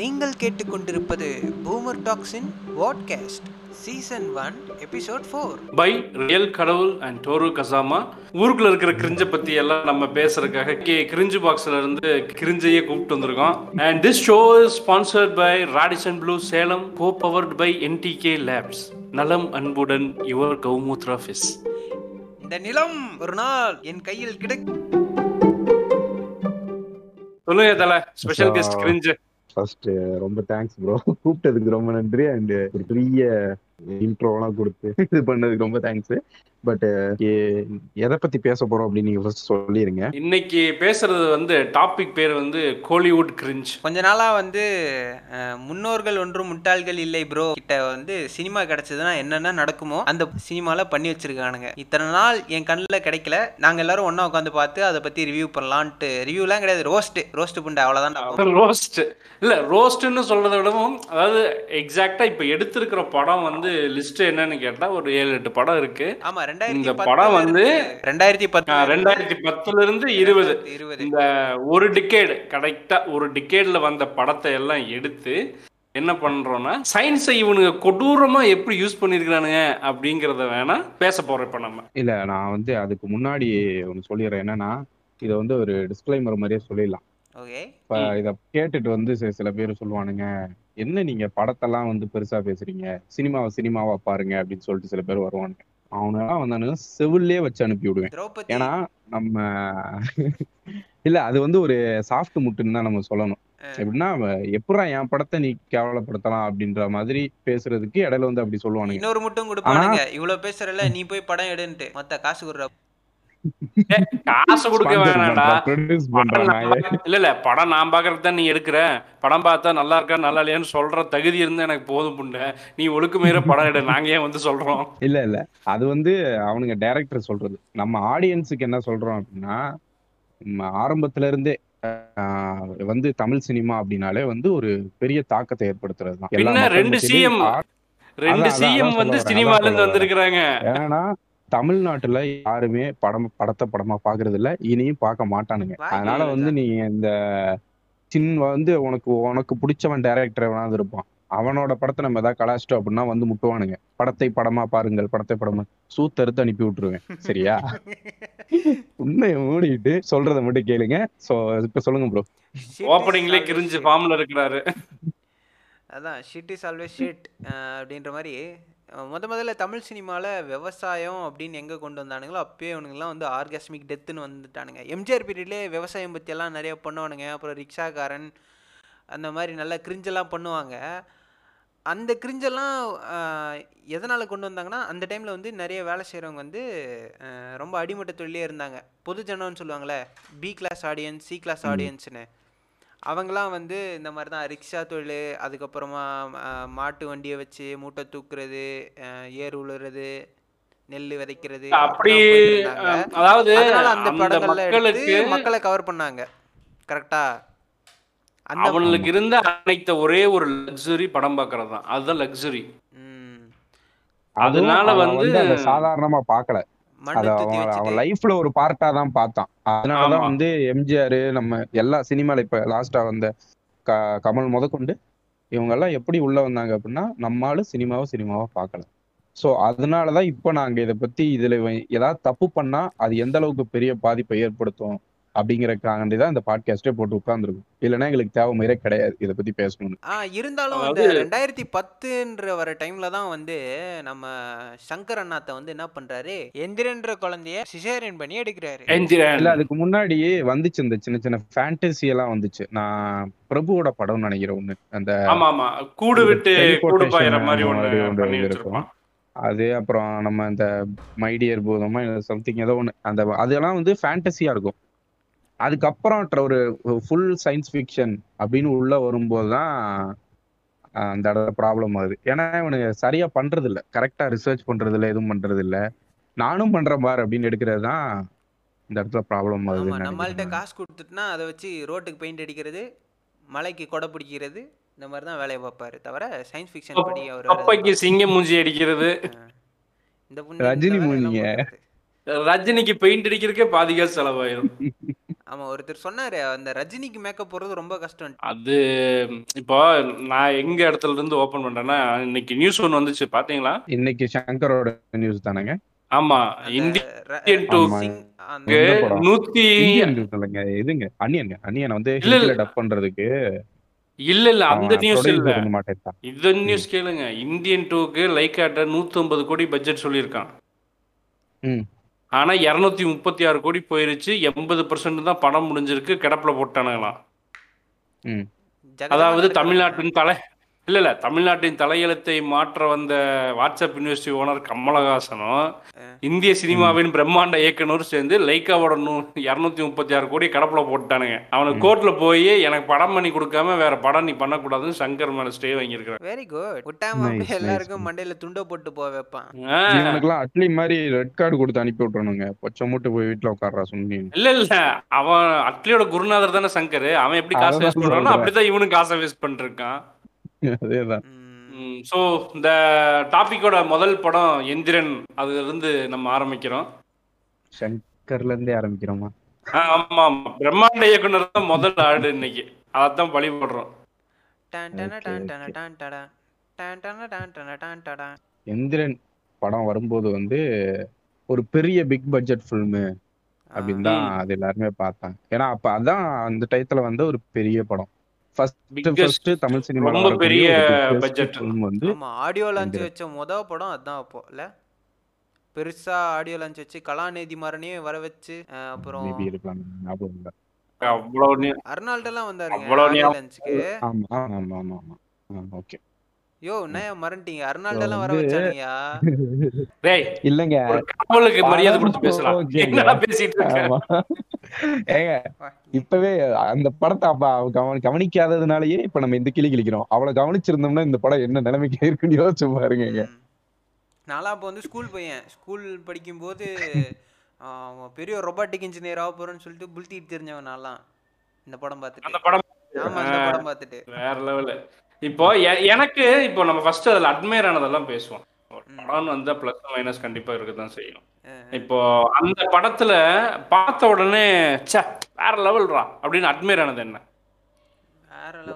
நீங்கள் கேட்டுக்கொண்டிருப்பது boomer toxin vodcast season one episode four by real Kadavul and Toru Kazama ஊருக்குள்ள இருக்கிற கிரிஞ்ச பத்தி எல்லாம் நம்ம பேசுறதுக்காக கே கிரிஞ்சு பாக்ஸ்ல இருந்து கிரிஞ்சையே கூப்பிட்டு வந்திருக்கோம். And this show is sponsored by Radisson Blu Salem co powered by NTK labs நலம் அன்புடன் யுவர் கௌமுத்ரா ஃபிஸ் இந்த நிலம் ஒரு நாள் என் கையில் கிடை சொல்லுங்க தல ஸ்பெஷல் கெஸ்ட் கிரிஞ்சு ஃபர்ஸ்ட் ரொம்ப தேங்க்ஸ் ப்ரோ கூப்பிட்டதுக்கு ரொம்ப நன்றி. அண்ட் ஒரு பெரிய இன்ட்ரோலாம் கொடுத்து இது பண்ணதுக்கு ரொம்ப தேங்க்ஸ் பட் எதை பத்தி பேச போறோம் அப்படின்னு நீங்க ஃபர்ஸ்ட் சொல்லிருங்க. இன்னைக்கு பேசுறது வந்து டாபிக் பேர் வந்து கோலிவுட் கிரிஞ்ச் கொஞ்ச நாளா வந்து முன்னோர்கள் ஒன்றும் முட்டாள்கள் இல்லை ப்ரோ கிட்ட வந்து சினிமா கிடைச்சதுன்னா என்னென்ன நடக்குமோ அந்த சினிமால பண்ணி வச்சிருக்கானுங்க. இத்தனை நாள் என் கண்ணில் கிடைக்கல. நாங்க எல்லாரும் ஒண்ணா உட்காந்து பார்த்து அதை பத்தி ரிவ்யூ பண்ணலான்ட்டு. ரிவ்யூலாம் கிடையாது. ரோஸ்ட் ரோஸ்ட் புண்டை அவ்வளவுதான் ரோஸ்ட் இல்ல ரோஸ்ட்னு சொல்றதை விடவும் அதாவது எக்ஸாக்டா இப்ப எடுத்திருக்கிற படம் வந்து லிஸ்ட் என்னன்னு கேட்டா ஒரு ஏழு எட்டு படம் இருக்கு. ஆமா ரெண்டாயிரத்தி இந்த படம் வந்து ரெண்டாயிரத்தி பத்து ரெண்டாயிரத்தி பத்துல இருந்து இருபது. இருபது. இந்த ஒரு டிக்கேடு கரெக்டா ஒரு டிக்கேட்ல வந்த படத்தை எல்லாம் எடுத்து என்ன பண்றோம்னா சயின்ஸை இவனுங்க கொடூரமா எப்படி யூஸ் பண்ணிருக்கானுங்க அப்படிங்கறத வேணா பேச போறோம் இப்ப நம்ம. இல்ல நான் வந்து அதுக்கு முன்னாடி ஒன்று சொல்லிடுறேன். என்னன்னா இதை வந்து ஒரு டிஸ்க்ளைமர் மாதிரியே சொல்லிடலாம். ஓகே இப்ப இத கேட்டுட்டு வந்து சி- சில பேர் சொல்லுவானுங்க என்ன நீங்க படத்தெல்லாம் வந்து பெருசா பேசுறீங்க? சினிமாவை சினிமாவா பாருங்க அப்படின்னு சொல்லிட்டு சில பேர் வருவானுங்க. அவனெல்லாம் வந்தானுங்க செவிலே வச்சு அனுப்பி விடுவேன். ஏன்னா நம்ம இல்ல அது வந்து ஒரு சாஃப்ட் முட்டுன்னு தான் நம்ம சொல்லணும். எப்படின்னா எப்படா என் படத்தை நீ கேவலப்படுத்தலாம் அப்படின்ற மாதிரி பேசுறதுக்கு இடையில வந்து அப்படி சொல்லுவானுங்க. இன்னொரு மட்டும் கொடுப்பானுங்க. இவ்வளவு பேசுறல நீ போய் படம் எடுன்ட்டு. மொத்த காசு கொடுற. காசு கொடுக்க வேணாம்டா. இல்ல இல்ல படம் நான் பாக்குறது தான் நீ எடுக்கிற. படம் பார்த்தா நல்லா இருக்கா நல்லா இல்லையான்னு சொல்ற தகுதி இருந்தா எனக்கு போதும் புண்டை. நீ ஒழுக்குமீற படம் எடு நாங்க ஏன் வந்து சொல்றோம்? இல்ல இல்ல. அது வந்து அவனுங்க டைரக்டர் சொல்றது. நம்ம ஆடியன்ஸுக்கு என்ன சொல்றோம் அப்படின்னா ஆரம்பத்துல இருந்தே வந்து தமிழ் சினிமா அப்படின்னாலே வந்து ஒரு பெரிய தாக்கத்தை ஏற்படுத்துறது தான். ரெண்டு சிஎம் ரெண்டு சிஎம் வந்து சினிமால இருந்து வந்திருக்கிறாங்க. ஏன்னா தமிழ்நாட்டுல யாருமே படம் படத்தை படமா பாக்குறது இல்ல இனியும் பார்க்க மாட்டானுங்க. அதனால வந்து நீ இந்த சின்ன வந்து உனக்கு உனக்கு பிடிச்சவன் டைரக்டர் எவனாவது இருப்பான். அவனோட படத்தை நம்ம ஏதாவது கலாச்சிட்டோம் அப்படின்னா வந்து முட்டுவானுங்க. படத்தை படமா பாருங்கள் படத்தை படமா. சூத்தறுத்து அனுப்பி விட்டுருவேன். சரியா? உண்மையை மூடிட்டு சொல்றதை மட்டும் கேளுங்க. சோ இப்ப சொல்லுங்க ப்ரோ ஓப்பனிங்லேயே கிரிஞ்சு ஃபார்ம்ல இருக்கிறாரு. அதான் ஷிட் இஸ் ஆல்வேஸ் ஷிட் அப்படின்ற மாதிரி முத முதல்ல தமிழ் சினிமாவில் விவசாயம் அப்படின்னு எங்கே கொண்டு வந்தானுங்களோ அப்பயே அவனுங்கெல்லாம் வந்து ஆர்காஸ்மிக் டெத்துன்னு வந்துட்டானுங்க. எம்ஜிஆர் பீரியட்லேயே விவசாயம் பற்றியெல்லாம் நிறைய பண்ணுவானுங்க. அப்புறம் ரிக்ஷாக்காரன் அந்த மாதிரி நல்லா கிரிஞ்செல்லாம் பண்ணுவாங்க. அந்த கிரிஞ்செல்லாம் எதனால் கொண்டு வந்தாங்கன்னா அந்த டைமில் வந்து நிறைய வேலை செய்கிறவங்க வந்து ரொம்ப அடிமட்ட தொழிலே இருந்தாங்க. பொதுஜனம்னு சொல்லுவாங்களே B class audience C class ஆடியன்ஸ்னு அவங்களாம் வந்து இந்த மாதிரி தான் ரிக்ஷா தொழில் அதுக்கப்புறமா மாட்டு வண்டியை வச்சு மூட்டை தூக்குறது அஹ், ஏர் உழுறது நெல் விதைக்கிறது அப்படி அதாவது அந்த படங்கள்ல எடுத்து மக்களை கவர் பண்ணாங்க. கரெக்டா அந்த அவனுக்கு இருந்த அனைத்த ஒரே ஒரு லக்ஸுரி படம் பார்க்கறது தான் அதுதான் லக்ஸுரி ம், அதனால வந்து சாதாரணமா தூத்தி அவன் லைஃப்ல ஒரு பார்ட்டா தான் பார்த்தான். அதனாலதான். வந்து எம்ஜிஆர் நம்ம எல்லா சினிமால இப்ப லாஸ்டா வந்த கமல் முதற்கொண்டு இவங்க எல்லாம் எப்படி உள்ள வந்தாங்க அப்படின்னா நம்மால சினிமாவை சினிமாவா பார்க்கல. சோ அதனாலதான் இப்ப நாங்க இத பத்தி இதுல ஏதாவது தப்பு பண்ணா அது எந்த அளவுக்கு பெரிய பாதிப்பை ஏற்படுத்தும் அப்படிங்கறக்காண்டி தான் இந்த பாட்காஸ்டே போட்டு உட்கார்ந்துருக்கும். இல்லைன்னா எங்களுக்கு தேவை முறை கிடையாது. இதை பத்தி பேசணும்னு. ஆ இருந்தாலும் அந்த அதாவது- ரெண்டாயிரத்தி பத்துன்ற வர டைம்ல தான் வந்து நம்ம சங்கர் அண்ணாத்த வந்து என்ன பண்றாரு? எந்திரன்ற குழந்தைய சிசேரியன் பண்ணி எடுக்கிறாரு. எந்திரன். இல்ல அதுக்கு முன்னாடியே வந்துச்சு இந்த சின்ன சின்ன ஃபேண்டசி எல்லாம் வந்துச்சு. நான் பிரபுவோட படம் நினைக்கிறேன் ஒண்ணு. அந்த ஆமா ஆமா கூடு விட்டு கூடு பாயிற மாதிரி ஒண்ணு இருக்கும். அது அப்புறம் நம்ம இந்த மைடியர் பூதமா சம்திங் ஏதோ ஒண்ணு. அந்த அதெல்லாம் வந்து ஃபேண்டசியா இருக்கும். அதுக்கப்புறம் ஒரு ஃபுல் சயின்ஸ் ஃபிக்ஷன் அப்படின்னு உள்ள வரும்போது தான் அந்த இடத்துல ப்ராப்ளம் ஆகுது. ஏன்னா இவனுக்கு சரியா பண்றது இல்ல கரெக்டா ரிசர்ச் பண்றது இல்ல எதுவும் பண்றது இல்ல நானும் பண்றேன் பார் அப்படின்னு எடுக்கிறது தான் இந்த இடத்துல ப்ராப்ளம் ஆமா ஆகுதுன்னு நம்மள்ட்ட காசு கொடுத்துட்டுனா அதை வச்சு ரோட்டுக்கு பெயிண்ட் அடிக்கிறது மலைக்கு கொடை பிடிக்கிறது இந்த மாதிரி தான் வேலையை பார்ப்பாரு தவிர சயின்ஸ் ஃபிக்ஷன் படி அவர் அப்பைக்கு சிங்கம் மூஞ்சி அடிக்கிறது. இந்த ரஜினி மூஞ்சிங்க. ரஜினிக்கு பெயிண்ட் அடிக்கிறதுக்கே பாதி காசு செலவாயிரும். ஆமா ஒருத்தர் சொன்னாரு அந்த ரஜினிக்கு மேக்கப் போடுறது ரொம்ப கஷ்டம் அது இப்போ நான் எங்க இடத்துல இருந்து ஓபன் பண்றேன்னா இன்னைக்கு நியூஸ் ஒன்று வந்துச்சு பாத்தீங்களா? இன்னைக்கு சங்கரோட நியூஸ் தானேங்க? ஆமா இந்தியன் படம்? நூத்தி இதுங்க அன்னியன் அன்னியன் வந்து இல்ல, இல்ல. ஹிந்தில டப் பண்றதுக்கு. இல்ல இல்ல அந்த நியூஸ் இல்ல. இந்த நியூஸ் கேளுங்க. இந்தியன் டூக்கு லைக்காட்ட நூத்தி ஐம்பது கோடி பட்ஜெட் சொல்லியிருக்கான். ம். ஆனா இருநூத்தி முப்பத்தி ஆறு கோடி போயிருச்சு எண்பது பர்சன்ட் தான் படம் முடிஞ்சிருக்கு கிடப்புல போட்டானுங்களாம் அதாவது. தமிழ்நாட்டின் தலை இல்ல இல்ல. தமிழ்நாட்டின் தலையெழுத்தை மாற்ற வந்த வாட்ஸ்அப் யூனிவர்சிட்டி ஓனர் கமலஹாசனும் இந்திய சினிமாவின் பிரம்மாண்ட இயக்குனர் சேர்ந்து லைக்காவோட நூ இரநூத்தி முப்பத்தி ஆறு கோடி கடப்புல போட்டானுங்க அவனுக்கு கோர்ட்ல போய் எனக்கு படம் பண்ணி கொடுக்காம வேற படம் நீ பண்ணக்கூடாதுன்னு சங்கர் மேல ஸ்டே வாங்கியிருக்கிறான். வெரி குட் விட்டாம எல்லாருக்கும். மண்டையில துண்ட போட்டு போக வைப்பான். அட்லி மாதிரி ரெட் கார்டு கொடுத்து அனுப்பி விட்டுறணுங்க. பொச்சை மூட்டு போய் வீட்டுல உட்கார்றா சுண்ணி இல்ல இல்ல. அவன் அட்லியோட குருநாதர் தானே சங்கர். அவன் எப்படி காசு வேஸ்ட் பண்றானோ. அப்படிதான் இவனும் காசை வேஸ்ட் பண்ணிருக்கான் அதேதான். ஸோ இந்த டாபிக்கோட முதல் படம் எந்திரன் அதுல இருந்து நம்ம ஆரம்பிக்கிறோம் சங்கர்ல இருந்தே ஆரம்பிக்கிறோமா ஆமா ஆமா பிரம்மாண்ட இயக்குனர் தான் முதல் ஆடு இன்னைக்கு அதான் பழி போடுறோம் டான் டான Okay, டான் டான okay. டான் டடா. டான் டான டான் டான டான் டடா. எந்திரன் படம் வரும்போது வந்து ஒரு பெரிய பிக் பட்ஜெட் ஃபில்மு அப்படின்னு தான். அது எல்லாருமே பார்த்தாங்க ஏன்னா அப்ப அதான் அந்த டயத்துல வந்து ஒரு பெரிய படம் first Biggest, first Tamil cinema ரொம்ப பெரிய budget. ஃபில்ம் வந்து ஆமா ஆடியோ லான்ச். வச்ச முத படம் அதான் அப்போ இல்ல பெருசா ஆடியோ லான்ச் வச்சு கலாநிதி மாறனையும் வர வச்சு அப்புறம் அவ்வளவு வந்தாருங்க அவ்வளவு ஆடியோ ஞாபகம் லான்ச்சுக்கு ஆமா ஆமா ஆமா ஆமா ஓகே யோ என்னையா மறந்துட்டீங்க? அர்னால்டெல்லாம் வர வச்சானுங்கயா டேய் இல்லங்க. காவலுக்கு மரியாதை கொடுத்து பேசலாம். என்னடா பேசிட்டு இருக்க. ஏங்க இப்பவே அந்த படத்தை அப்ப கவனிக்காததுனாலயே இப்ப நம்ம இந்த கிளி கிளிக்கிறோம். அவளை கவனிச்சிருந்தோம்னா இந்த படம் என்ன நிலைமைக்கு இருக்குன்னு யோசிச்சு பாருங்க. நான்லாம் அப்போ வந்து ஸ்கூல் பையன். ஸ்கூல் படிக்கும்போது பெரிய ரொபாட்டிக் இன்ஜினியர் ஆக போறேன்னு சொல்லிட்டு புல்த்திட்டு தெரிஞ்சவன் நான்லாம். இந்த படம் அந்த பார்த்துட்டு. படம் ஆமா இந்த படம் பார்த்துட்டு. வேற லெவலு இப்போ எனக்கு இப்போ நம்ம ஃபர்ஸ்ட் அதுல அட்மையர் ஆனதெல்லாம் பேசுவோம். படம்னு வந்தா பிளஸ் மைனஸ் கண்டிப்பா இருக்கதான் செய்யும். இப்போ அந்த படத்துல பார்த்த உடனே ச்சே வேற லெவல்ரா அப்படின்னு அட்மையர் ஆனது என்ன?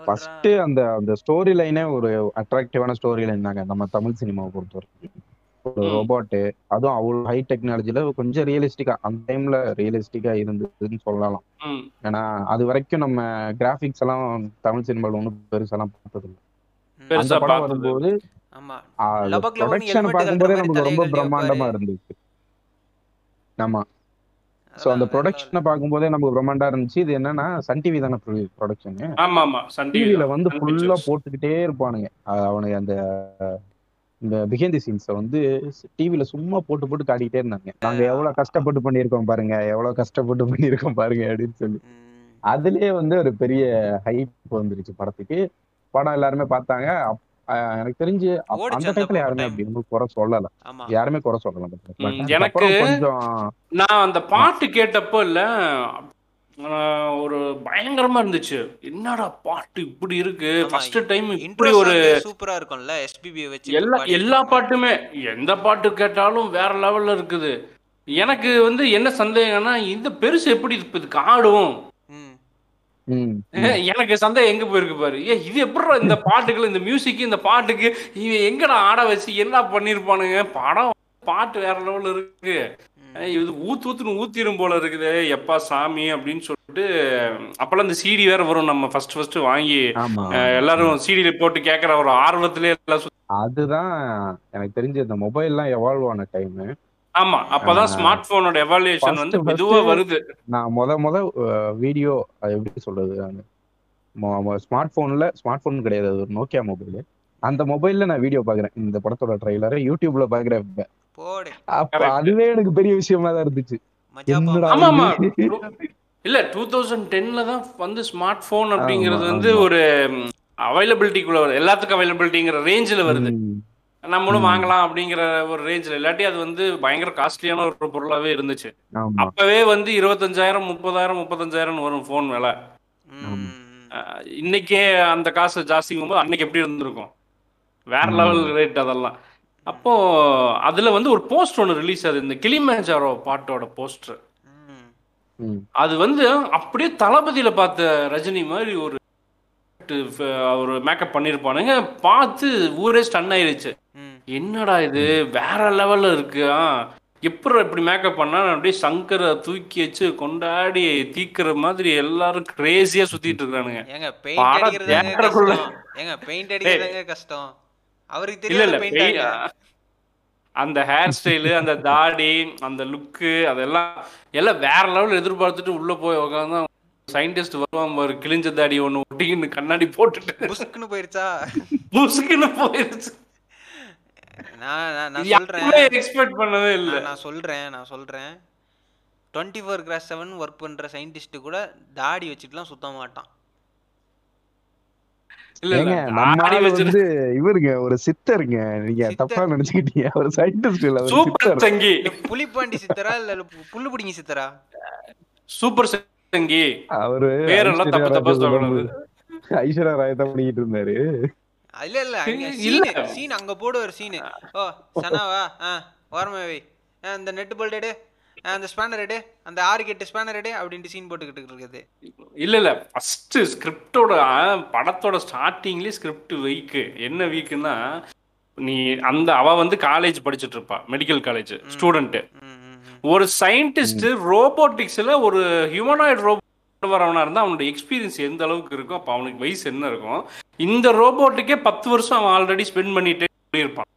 ஃபர்ஸ்ட் அந்த அந்த ஸ்டோரி லைனே ஒரு அட்ராக்டிவான ஸ்டோரி லைன் தாங்க நம்ம தமிழ் சினிமாவை பொறுத்த வரைக்கும் ஒரு. ரோபோட்டு அதுவும் அவ்வளோ ஹை டெக்னாலஜில கொஞ்சம் ரியலிஸ்டிக்கா அந்த டைம்ல ரியலிஸ்டிக்கா இருந்ததுன்னு சொல்லலாம். ம். ஏன்னா அது வரைக்கும் நம்ம கிராபிக்ஸ் எல்லாம் தமிழ் சினிமாவில் ஒன்றும் பெருசெல்லாம் பார்த்தது இல்லை. அந்த பெருசா படம் பார்த்தது வரும்போது ப்ரொடக்ஷன் பார்க்கும்போதே நமக்கு ரொம்ப பிரம்மாண்டமா இருந்துச்சு. ஆமா. சோ அந்த ப்ரொடக்ஷனை பார்க்கும்போதே நமக்கு பிரம்மாண்டா இருந்துச்சு. இது என்னன்னா சன் டிவி தானே ப்ரொடக்ஷன் ஆமா ஆமா சன் டிவி டிவில வந்து ஃபுல்லா போட்டுக்கிட்டே இருப்பானுங்க. அஹ் அவனுங்க அந்த இந்த பிஹைண்ட் தி சீன்ஸை வந்து டிவில சும்மா போட்டு போட்டு காட்டிக்கிட்டே இருந்தாங்க. நாங்க எவ்வளவு கஷ்டப்பட்டு பண்ணியிருக்கோம் பாருங்க எவ்வளவு கஷ்டப்பட்டு பண்ணியிருக்கோம் பாருங்க அப்படின்னு சொல்லி. அதுலயே வந்து ஒரு பெரிய ஹைப் வந்துருச்சு படத்துக்கு. படம் எல்லாருமே பார்த்தாங்க. எனக்கு தெரிஞ்சு அந்த time. யாருமே அப்படி ஒன்றும் குறை சொல்லல. யாருமே குறை சொல்லல எனக்கு- கொஞ்சம் நான் அந்த பாட்டு கேட்டப்போ இல்ல ஒரு பயங்கரமா இருந்துச்சு. என்னடா பாட்டு இப்படி இருக்கு? ஃபர்ஸ்ட் டைம் இப்படி ஒரு சூப்பரா இருக்கும்ல எஸ்பிபி வச்சு எல்லா எல்லா. பாட்டுமே எந்த பாட்டு கேட்டாலும் வேற லெவல்ல இருக்குது. எனக்கு வந்து என்ன சந்தேகம்னா இந்த பெருசு எப்படி இப்ப இதுக்கு ஆடும் ம். ம், எனக்கு சந்தேகம் எங்க போயிருக்கு பாரு. ஏ இது எப்படி இந்த பாட்டுகள் இந்த மியூசிக் இந்த பாட்டுக்கு இவன் எங்கடா ஆட வச்சு என்ன பண்ணிருப்பானுங்க? படம் பாட்டு வேற லெவல்ல இருக்கு. இது ஊத்து ஊத்துன்னு ஊத்திரும் போல இருக்குது. எப்பா சாமி அப்படின்னு சொல்லிட்டு அப்பெல்லாம் இந்த சிடி வேற வரும். நம்ம ஃபர்ஸ்ட் ஃபர்ஸ்ட் வாங்கி எல்லாரும் சிடியில போட்டு கேட்கற ஒரு ஆர்வத்திலே எல்லாம் அதுதான் எனக்கு தெரிஞ்சு இந்த மொபைல் எல்லாம் எவால்வ் ஆன டைம் ஆமா. அப்பதான். ஸ்மார்ட் போனோட எவாலுவேஷன் வந்து மெதுவா வருது. நான் முத முத வீடியோ எப்படி சொல்றது? ஸ்மார்ட் போன்ல ஸ்மார்ட் போன் கிடையாது. ஒரு நோக்கியா மொபைல் அந்த மொபைல்ல நான் வீடியோ பாக்குறேன் இந்த படத்தோட ட்ரைலரை யூடியூப்ல பாக்குறேன். போடு. அப்ப. அதுவே எனக்கு பெரிய விஷயமா தான் இருந்துச்சு. மஜா என்னடா ஆமா ஆமா இது? இல்ல டூ தௌசண்ட் டென்ல தான் வந்து ஸ்மார்ட் போன் அப்படிங்கிறது வந்து. ஒரு அவைலபிலிட்டிக்குள்ள வருது. எல்லாத்துக்கும் அவைலபிலிட்டிங்கிற ரேஞ்சில் வருது. நம்மளும். வாங்கலாம் அப்படிங்கிற ஒரு ரேஞ்சில் இல்லாட்டி அது வந்து பயங்கர காஸ்ட்லியான ஒரு பொருளாவே இருந்துச்சு. அப்பவே வந்து இருபத்தஞ்சாயிரம் முப்பதாயிரம் முப்பத்தஞ்சாயிரம் வரும் ஃபோன் விலை இன்னைக்கே அந்த காசு ஜாஸ்திங்கும் போது அன்னைக்கு எப்படி இருந்திருக்கும்? வேற. லெவல் ரேட் அதெல்லாம். அப்போ அதுல வந்து ஒரு போஸ்ட் ஒன்று ரிலீஸ் ஆகுது. இந்த கிளிமேஜாரோ பாட்டோட போஸ்டர். அது வந்து அப்படியே தளபதியில பார்த்த ரஜினி மாதிரி ஒரு ஒரு மேக்கப் பண்ணியிருப்பானுங்க பார்த்து ஊரே ஸ்டன் ஆயிருச்சு. ம். என்னடா இது? வேற லெவல்ல இருக்கு. ஆ எப்படி இப்படி மேக்கப் பண்ணா? அப்படியே சங்கரை தூக்கி வச்சு கொண்டாடி தீக்கிற மாதிரி எல்லாரும் கிரேசியா சுத்திட்டு இருக்கானுங்க. ஏங்க பெயிண்ட் theatreக்குள்ள- கஷ்டம். அவருக்கு பெய்- அந்த ஹேர் ஸ்டைலு அந்த தாடி அந்த லுக்கு அதெல்லாம் எல்லாம் வேற லெவல் எதிர்பார்த்துட்டு உள்ள போய் உட்காந்து சயின்டிஸ்ட் வருவான் பாரு கிழிஞ்ச தாடி ஒண்ணு ஒட்டிக்கின்னு கண்ணாடி போட்டுட்டு. புஸ்க்குன்னு போயிருச்சா? முசுக்குன்னு போயிருச்சு. நான் நான் சொல்றேன். எக்ஸ்பெக்ட் பண்ணவே இல்ல. நான் நான் சொல்றேன் நான் சொல்றேன். Twenty four cross seven work பண்ற சயின்டிஸ்ட் கூட தாடி வச்சுட்டுலாம் சுத்த மாட்டான் இல்ல ஏங்க இல்ல நம்ம தாடி ஆளு வச்சுட்டு வந்து இவருங்க ஒரு சித்தருங்க. நீங்க. தப்பா நினைச்சுக்கிட்டீங்க. ஒரு சயின்டிஸ்ட் இல்ல ஒரு சூப்பர் சித்தர். சங்கி. புலிப்பாண்டி சித்தரா இல்ல பு- புல்லு பிடிங்கி சித்தரா? சூப்பர் சங்கி. அவரு பேரெல்லாம் தப்பு தப்பா ஐஸ்வர்யா ராய் தான் பண்ணிட்டு இருந்தாரு. இல்ல இல்ல அங்க இல்ல. சீனு அங்க போடு ஒரு சீனு. ஓ சனாவா ஆ ஓரமா வை. ஆ, இந்த நெட் போல்ட் எடு ஆ, அந்த ஸ்பேனர் எடு அந்த ஆறு எட்டு ஸ்பேனர் எடு அப்படின்ட்டு சீன் போட்டுக்கிட்டு இருக்குது இல்ல இல்ல. ஃபர்ஸ்ட் ஸ்கிரிப்டோட படத்தோட ஸ்டார்டிங்லயே ஸ்கிரிப்ட் வீக்கு என்ன வீக்குன்னா நீ அந்த அவ வந்து காலேஜ் படிச்சிட்டு இருப்பா மெடிக்கல் காலேஜ் ஸ்டூடெண்ட் ம், ம், ம். ஒரு சயின்டிஸ்ட் ரோபோட்டிக்ஸ்ல ஒரு ஹியூமனாய்டு ரோபோட் வரவனா இருந்தா அவனோட எக்ஸ்பீரியன்ஸ் எந்த அளவுக்கு இருக்கும் அப்ப அவனுக்கு வயசு என்ன இருக்கும்? இந்த ரோபோட்டுக்கே பத்து வருஷம் அவன் ஆல்ரெடி ஸ்பெண்ட் பண்ணிட்டே இருப்பான்.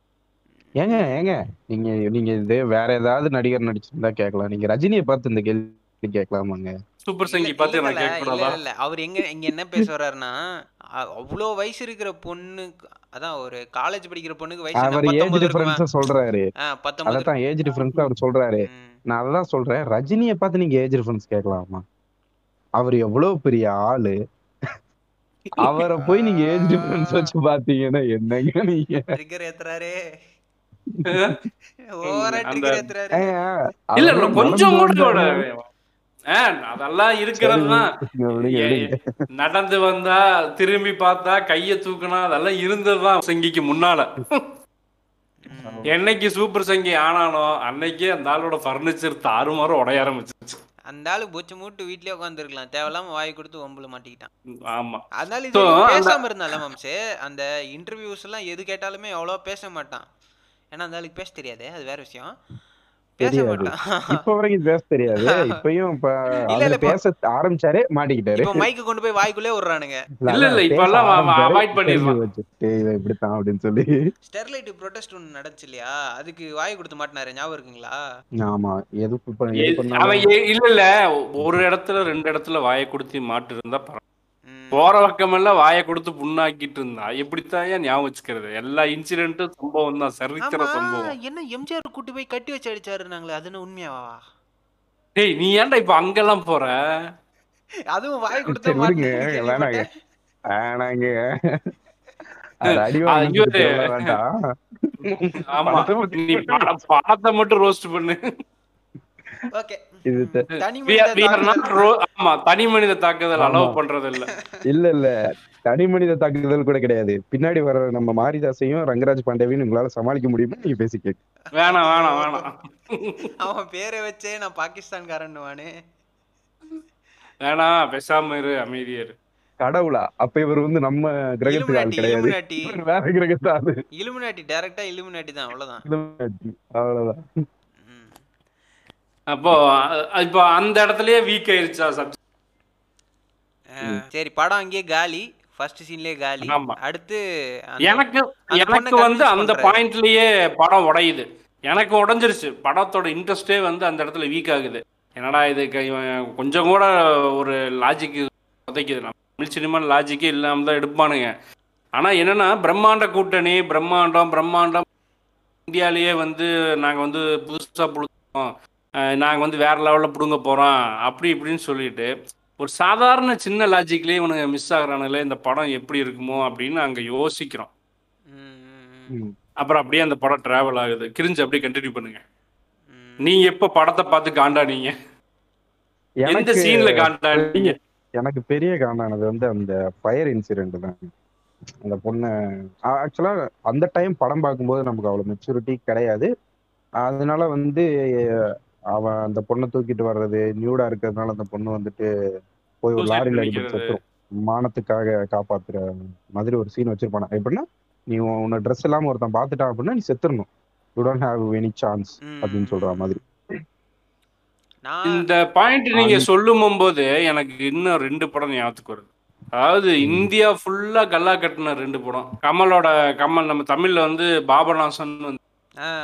ஏங்க ஏங்க நீங்க நீங்க இது வேற ஏதாவது நடிகர் நடிச்சிருந்தா கேட்கலாம். நீங்க ரஜினியை பார்த்து இந்த கேள்வி கேட்கலாமாங்க? சூப்பர் சங்கி பார்த்து நான் இல்ல, கேட்க இல்ல. அவர் எங்க இங்க என்ன பேச வர்றாருன்னா அவ்வளோ வயசு இருக்கிற பொண்ணுக்கு அதான் ஒரு காலேஜ் படிக்கிற பொண்ணுக்கு வயசு அவர் ஏஜ் 19 இருக்குமா? டிஃபரன்ஸ் சொல்றாரு. ஆ, 19 அதத்தான் ஏஜ் டிஃபரன்ஸ் அவர் சொல்றாரு. நான் அதான் சொல்றேன் ரஜினியை பார்த்து நீங்க ஏஜ் டிஃபரன்ஸ் கேட்கலாமா? அவர் எவ்வளவு பெரிய ஆளு? அவரை போய் நீங்க ஏஜ் டிஃபரன்ஸ் வச்சு பாத்தீங்கன்னா என்னங்க நீங்க? இல்ல கொஞ்சம் கூட அதெல்லாம் இருக்கிறது தான் விடுங்க, விடுங்க. நடந்து வந்தா திரும்பி பார்த்தா கைய தூக்குனா அதெல்லாம் இருந்ததுதான் சங்கிக்கு முன்னால. என்னைக்கு சூப்பர் சங்கி ஆனானோ அன்னைக்கே அந்த ஆளோட பர்னிச்சர் தாறுமாறு உடைய ஆரம்பிச்சிருச்சு. அந்த ஆளு பொச்சு மூட்டு வீட்லயே உட்காந்துருக்கலாம் தேவையில்லாம வாய் கொடுத்து ஒம்புல மாட்டிக்கிட்டான். ஆமா. அதனால இது பேசாம இருந்தால மாம்சே அந்த இன்டர்வியூஸ் எல்லாம் எது கேட்டாலுமே அவ்வளவா பேச மாட்டான். ஏன்னா அந்த ஆளுக்கு பேச தெரியாது அது வேற விஷயம். பேச. மாட்டான். இப்ப வரைக்கும் பேச தெரியாது. இப்பயும் இப்ப இல்ல, பேச ஆரம்பிச்சாரே மாட்டிக்கிட்டாரு. இப்ப மைக்கு கொண்டு போய் வாய்க்குள்ளே விடுறானுங்க. இல்ல, இல்ல, இப்ப எல்லாம் இப்படித்தான் அப்படின்னு சொல்லி. ஸ்டெர்லைட் ப்ரொடெஸ்ட் ஒன்று நடந்துச்சு இல்லையா? அதுக்கு வாய் கொடுத்து மாட்டினாரு. ஞாபகம் இருக்குங்களா? ஆமா. எது இப்ப ஏ- எது அவன் இல்ல இல்ல. ஒரு இடத்துல ரெண்டு இடத்துல வாயை கொடுத்து மாட்டு இருந்தா. போற பக்கமெல்லாம் வாயை கொடுத்து புண்ணாக்கிட்டு இருந்தா. எப்படித்தான் ஏன் ஞாபகம் வச்சுக்கிறது? எல்லா இன்சிடென்ட்டும் சம்பவம் தான். சரித்திர சம்பவம். என்ன எம்ஜிஆர் கூட்டி போய் கட்டி வச்சு அடிச்சாரு நாங்களே அது என்ன உண்மையாவா? டேய் நீ ஏன்டா இப்ப அங்கெல்லாம் போற? அதுவும் வாய் கொடுத்து வேணாங்க. வேணாங்க. படத்தை மட்டும் ரோஸ்ட் பண்ணு. ஓகே இது ஆமா தனி மனித தாக்குதல். அலோவ் பண்றது இல்ல இல்ல இல்ல. தனி மனித தாக்குதல் கூட கிடையாது. பின்னாடி வர நம்ம மாரிதாசையும் ரங்கராஜ் பாண்டேவையும் உங்களால சமாளிக்க முடியுமா? நீங்க பேசி கேட்க வேணாம் வேணாம் வேணாம். அவன் பேரை வச்சே நான் பாகிஸ்தான்காரன்னுவானே வேணாம் பேசாம இரு அமைதியா இரு. கடவுளா அப்ப இவர் வந்து நம்ம கிரகத்துக்கு ஆள் கிடையாது. வேற கிரகத்து ஆளு இலுமினாட்டி டைரக்டா இலுமினாட்டி தான் அவ்வளவுதான். Illuminati. அவ்வளவுதான். அப்போ இப்போ அந்த இடத்துலயே வீக் ஆயிருச்சா சப்ஜெக்ட் சரி படம் அங்கேயே காலி. ஃபர்ஸ்ட் சீன்லயே காலி. அடுத்து எனக்கு எனக்கு வந்து அந்த. பாயிண்ட்லயே படம் உடையுது. எனக்கு உடைஞ்சிருச்சு. படத்தோட இன்ட்ரெஸ்டே வந்து அந்த இடத்துல வீக் ஆகுது. என்னடா இது? கொஞ்சம் கூட ஒரு லாஜிக் உதைக்குது நம்ம தமிழ் சினிமா லாஜிக்கே இல்லாம தான் எடுப்பானுங்க. ஆனா என்னன்னா பிரம்மாண்ட கூட்டணி பிரம்மாண்டம் பிரம்மாண்டம். இந்தியாலேயே வந்து நாங்க வந்து புதுசா புடுங்க நாங்க வந்து வேற லெவல்ல புடுங்க போறோம். அப்படி இப்படின்னு சொல்லிட்டு ஒரு சாதாரண சின்ன லாஜிக்லயே இவனுங்க மிஸ் ஆகுறானுங்களே இந்த படம் எப்படி இருக்குமோ அப்படின்னு அங்க யோசிக்கிறோம். அப்புறம் அப்படியே அந்த படம் டிராவல் ஆகுது. கிரிஞ்சு அப்படியே கண்டினியூ பண்ணுங்க. நீங்க எப்ப படத்தை பார்த்து காண்டானீங்க? எந்த எனக்கு சீன்ல காண்டானீங்க? எனக்கு பெரிய காரணானது வந்து அந்த ஃபயர் இன்சிடென்ட் தான். அந்த பொண்ணு ஆக்சுவலா அந்த டைம் படம் பார்க்கும்போது நமக்கு அவ்வளவு மெச்சூரிட்டி கிடையாது. அதனால வந்து அவன் அந்த பொண்ணை தூக்கிட்டு வர்றது நியூடா இருக்கிறதுனால அந்த பொண்ணு வந்துட்டு போய் ஒரு லாரியில. செத்துரும். மானத்துக்காக காப்பாத்துற மாதிரி ஒரு சீன் வச்சிருப்பானா. எப்படின்னா நீ உன் உன்னை ட்ரெஸ் இல்லாம ஒருத்தன் பாத்துட்டான் அப்படின்னா நீ செத்துறணும். You don't have any chance அப்படின்னு சொல்ற மாதிரி. நான் இந்த பாயிண்ட் நீங்க சொல்லும் போது எனக்கு இன்னும் ரெண்டு படம் ஞாபகத்துக்கு வருது. அதாவது இந்தியா ஃபுல்லா கல்லா கட்டின ரெண்டு படம். கமலோட கமல் நம்ம தமிழ்ல வந்து பாபநாசன் வந்து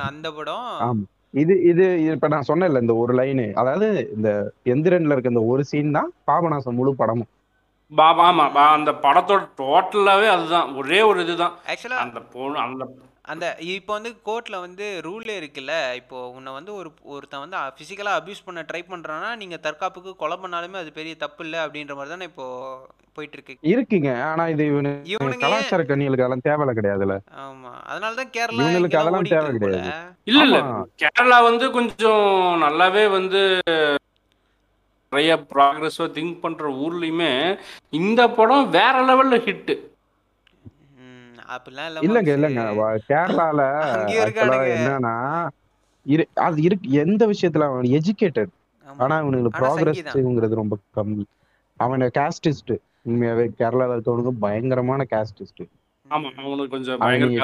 அந்த படம் ஆமா. இது இது இது இப்ப நான் சொன்னேன்ல இந்த ஒரு லைனு அதாவது இந்த எந்திரன்ல இருக்க இந்த ஒரு சீன் தான் பாபநாசம் முழு படமும். பாபா ஆமா பா- அந்த படத்தோட டோட்டலாவே அதுதான். ஒரே ஒரு இதுதான். ஆக்சுவலா அந்த பொண்ணு அந்த அந்த இப்போ வந்து கோர்ட்ல வந்து ரூலே இருக்குல்ல இப்போ உன்னை வந்து ஒரு ஒருத்தன் வந்து ஃபிசிக்கலாக அபியூஸ் பண்ண ட்ரை பண்றான்னா நீங்க தற்காப்புக்கு கொலை பண்ணாலுமே அது பெரிய தப்பு இல்லை அப்படின்ற மாதிரி தானே இப்போ போயிட்டு இருக்கு இருக்குங்க ஆனா இது இவனு இவனுங்க கலாச்சார கண்ணிகளுக்கு அதெல்லாம் தேவையில்ல கிடையாதுல்ல ஆமா அதனால தான் கேரளா இவங்களுக்கு அதெல்லாம் தேவை. கிடையாது. இல்ல இல்ல. கேரளா வந்து கொஞ்சம் நல்லாவே வந்து நிறைய ப்ராக்ரஸோ திங்க் பண்ற ஊர்லயுமே இந்த படம் வேற லெவல்ல ஹிட் அப்படிலாம் இல்ல இல்லங்க. இல்லங்க கேரளால. என்னன்னா அது இருக்கு எந்த விஷயத்துல அவன் எஜுகேட்டட். ஆனா அவனுக்கு ஆனா ப்ராக்ரஸ் சங்கீதம். ரொம்ப கம்மி அவன கேஸ்டிஸ்ட் உண்மையாவே கேரளால இருக்கவனுக்கு பயங்கரமான கேஸ்டிஸ்ட்.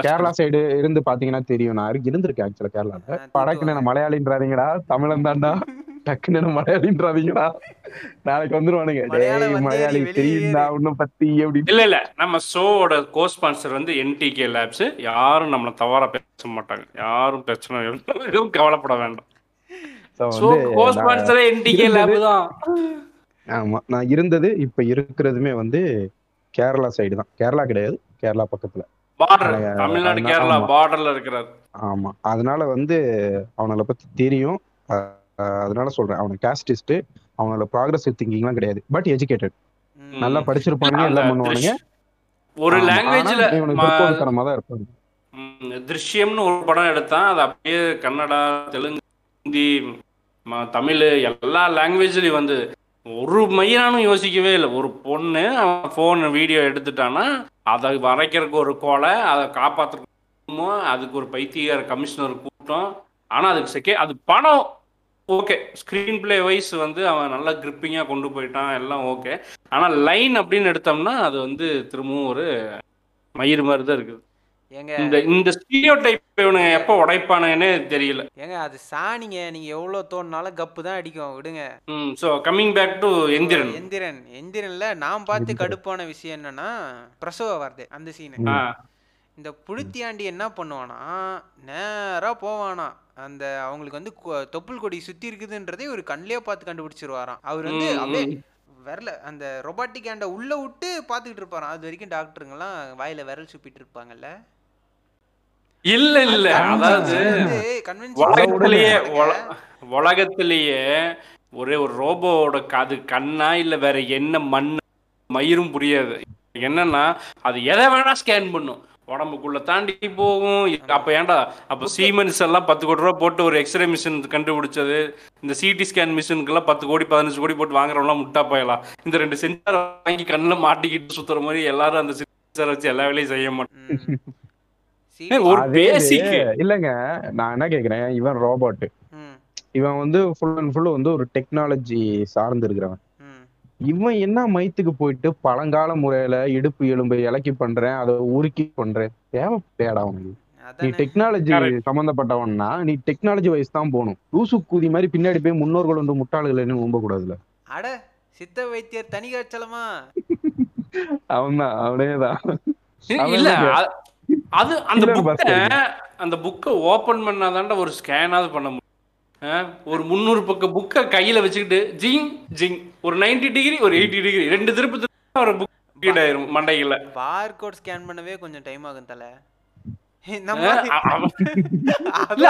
கேரளா சைடு இருந்து பாத்தீங்கன்னா தெரியும் நான் இருந்திருக்கேன் ஆக்சுவலா கேரளால படக்குன்னு. மலையாளின்றாதீங்கடா தமிழன் தான்டா டக்குன்னு என்ன மலையாளின்றாதீங்கடா நாளைக்கு வந்துருவானுங்க. மலையாளி ஏறு. உன்னை பத்தி அப்படின்னு இல்ல இல்ல. நம்ம ஷோவோட கோ ஸ்பான்சர் வந்து என்டிகே லேப்ஸ் யாரும் நம்மள தவறா பேச மாட்டாங்க. யாரும் பிரச்சனை. எதுவும் கவலைப்பட வேண்டாம். கோ ஸ்பான்சரே என்டிகே லேப் தான். ஆமா நான் இருந்தது இப்ப இருக்கிறதுமே வந்து கேரளா சைடு தான். கேரளா கிடையாது. கேரளா பக்கத்துல. தமிழ்நாடு கேரளா. பார்டர்ல இருக்கிறார். ஆமா. அதனால வந்து அவங்கள பத்தி தெரியும். அதனால சொல்றேன். அவனுக்கு கேஸ்டிஸ்ட் அவங்களோட ப்ராக்ரஸ் திங்கிங்லாம் கிடையாது. But educated. நல்லா படிச்சிருப்பானுங்க அந்த எல்லாம் பண்ணுவானுங்க. ஒரு லாங்குவேஜ்ல ஆனா தான் இருப்பாங்க. திருஷ்யம்னு ஒரு படம் எடுத்தான் அது அப்படியே கன்னடா தெலுங்கு ஹிந்தி தமிழ் எல்லா லாங்குவேஜ்லயும் வந்து ஒரு மையானும் யோசிக்கவே இல்லை. ஒரு பொண்ணு அவன் ஃபோன் வீடியோ எடுத்துட்டான்னா அதை வரைக்கிறதுக்கு ஒரு கோலை அதை காப்பாற்றுறதுக்கு அதுக்கு ஒரு பைத்தியக்கார கமிஷனர் கூட்டம். ஆனால் அதுக்கு செகே அது படம் ஓகே. ஸ்க்ரீன் பிளே வைஸ் வந்து அவன் நல்லா கிரிப்பிங்காக கொண்டு போயிட்டான். எல்லாம் ஓகே. ஆனால் லைன் அப்படின்னு எடுத்தோம்னா அது வந்து திரும்பவும் ஒரு மயிர் மாதிரி தான் இருக்குது. ஏங்க இந்த இந்த ஸ்டீரியோ டைப் இவனுங்க எப்போ உடைப்பானுங்கன்னே தெரியல. ஏங்க அது சாணிங்க. நீங்க எவ்வளவு தோணுனாலும் கப்பு தான் அடிக்கும். விடுங்க. ம் so coming back to Enthiran. Enthiran. எந்திரன்ல நான் பார்த்து. கடுப்பான விஷயம் என்னன்னா பிரசவ வார்த்தை. அந்த சீனு இந்த புளுத்தியாண்டி என்ன பண்ணுவானா நேரா போவானா. அந்த அவங்களுக்கு வந்து தொப்புள் கொடி சுத்தி இருக்குதுன்றதே ஒரு கண்ணிலே பார்த்து கண்டுபிடிச்சிருவாராம். அவர் வந்து அப்படியே. விரல அந்த ரொபாட்டிக் ஹேண்டை உள்ள விட்டு பார்த்துக்கிட்டு இருப்பாராம். அது வரைக்கும் டாக்டருங்கெல்லாம் வாயில விரல் சுப்பிட்டு இருப்பாங்கல்ல? இல்ல இல்ல. அதாவது உலகத்திலேயே உல- உலகத்திலேயே ஒரே ஒரு ரோபோவோட அது கண்ணா இல்ல வேற என்ன மண் மயிரும் புரியாது. என்னன்னா அது எதை வேணா ஸ்கேன் பண்ணும். உடம்புக்குள்ள தாண்டி போகும். அப்ப ஏன்டா அப்ப சீமென்ஸ் எல்லாம் பத்து கோடி ரூபா போட்டு ஒரு எக்ஸ்ரே மிஷின் கண்டுபிடிச்சது. இந்த சிடி ஸ்கேன் மிஷினுக்கெல்லாம் பத்து கோடி பதினஞ்சு கோடி போட்டு வாங்குறவங்களாம் முட்டா போயலாம் இந்த ரெண்டு சென்சார் வாங்கி கண்ணில் மாட்டிக்கிட்டு சுத்துற மாதிரி எல்லாரும் அந்த சென்சார் வச்சு எல்லா வேலையும் செய்ய மாட்டாங்க ஒரு பேசிக் இல்லங்க நான் என்ன கேக்குறேன் இவன் ரோபோட் இவன் வந்து ஃபுல் அண்ட் ஃபுல் வந்து ஒரு டெக்னாலஜி சார்ந்து இருக்கிறவன். இவன் என்ன மைத்துக்கு போயிட்டு பழங்கால முறையில இடுப்பு எலும்பை இலக்கி பண்றேன் அதை உருக்கி பண்றேன்? தேவைப்படையாடா உனக்கு? நீ டெக்னாலஜி. சம்பந்தப்பட்டவன்னா நீ டெக்னாலஜி வைஸ் தான் போகணும். லூசு கூதி மாதிரி பின்னாடி போய் முன்னோர்கள் வந்து முட்டாள்கள் என்ன நம்ப கூடாதுல அட சித்த வைத்தியர் தனி காய்ச்சலமா அவன் தான் அவனேதான் அவன் இல்ல அது அந்த புக்கை. அந்த புக்கை ஓபன் பண்ணாதான்டா ஒரு ஸ்கேனாவது பண்ண முடியும். ஒரு முந்நூறு பக்க புக்கை கையில வச்சுக்கிட்டு ஜிங் ஜிங். ஒரு 90 டிகிரி ஒரு எயிட்டி டிகிரி. ரெண்டு திருப்பு திருப்பி ஒரு புக் ஆயிரும் மண்டையில. பார்கோட் ஸ்கேன் பண்ணவே கொஞ்சம் டைம் ஆகும் தல.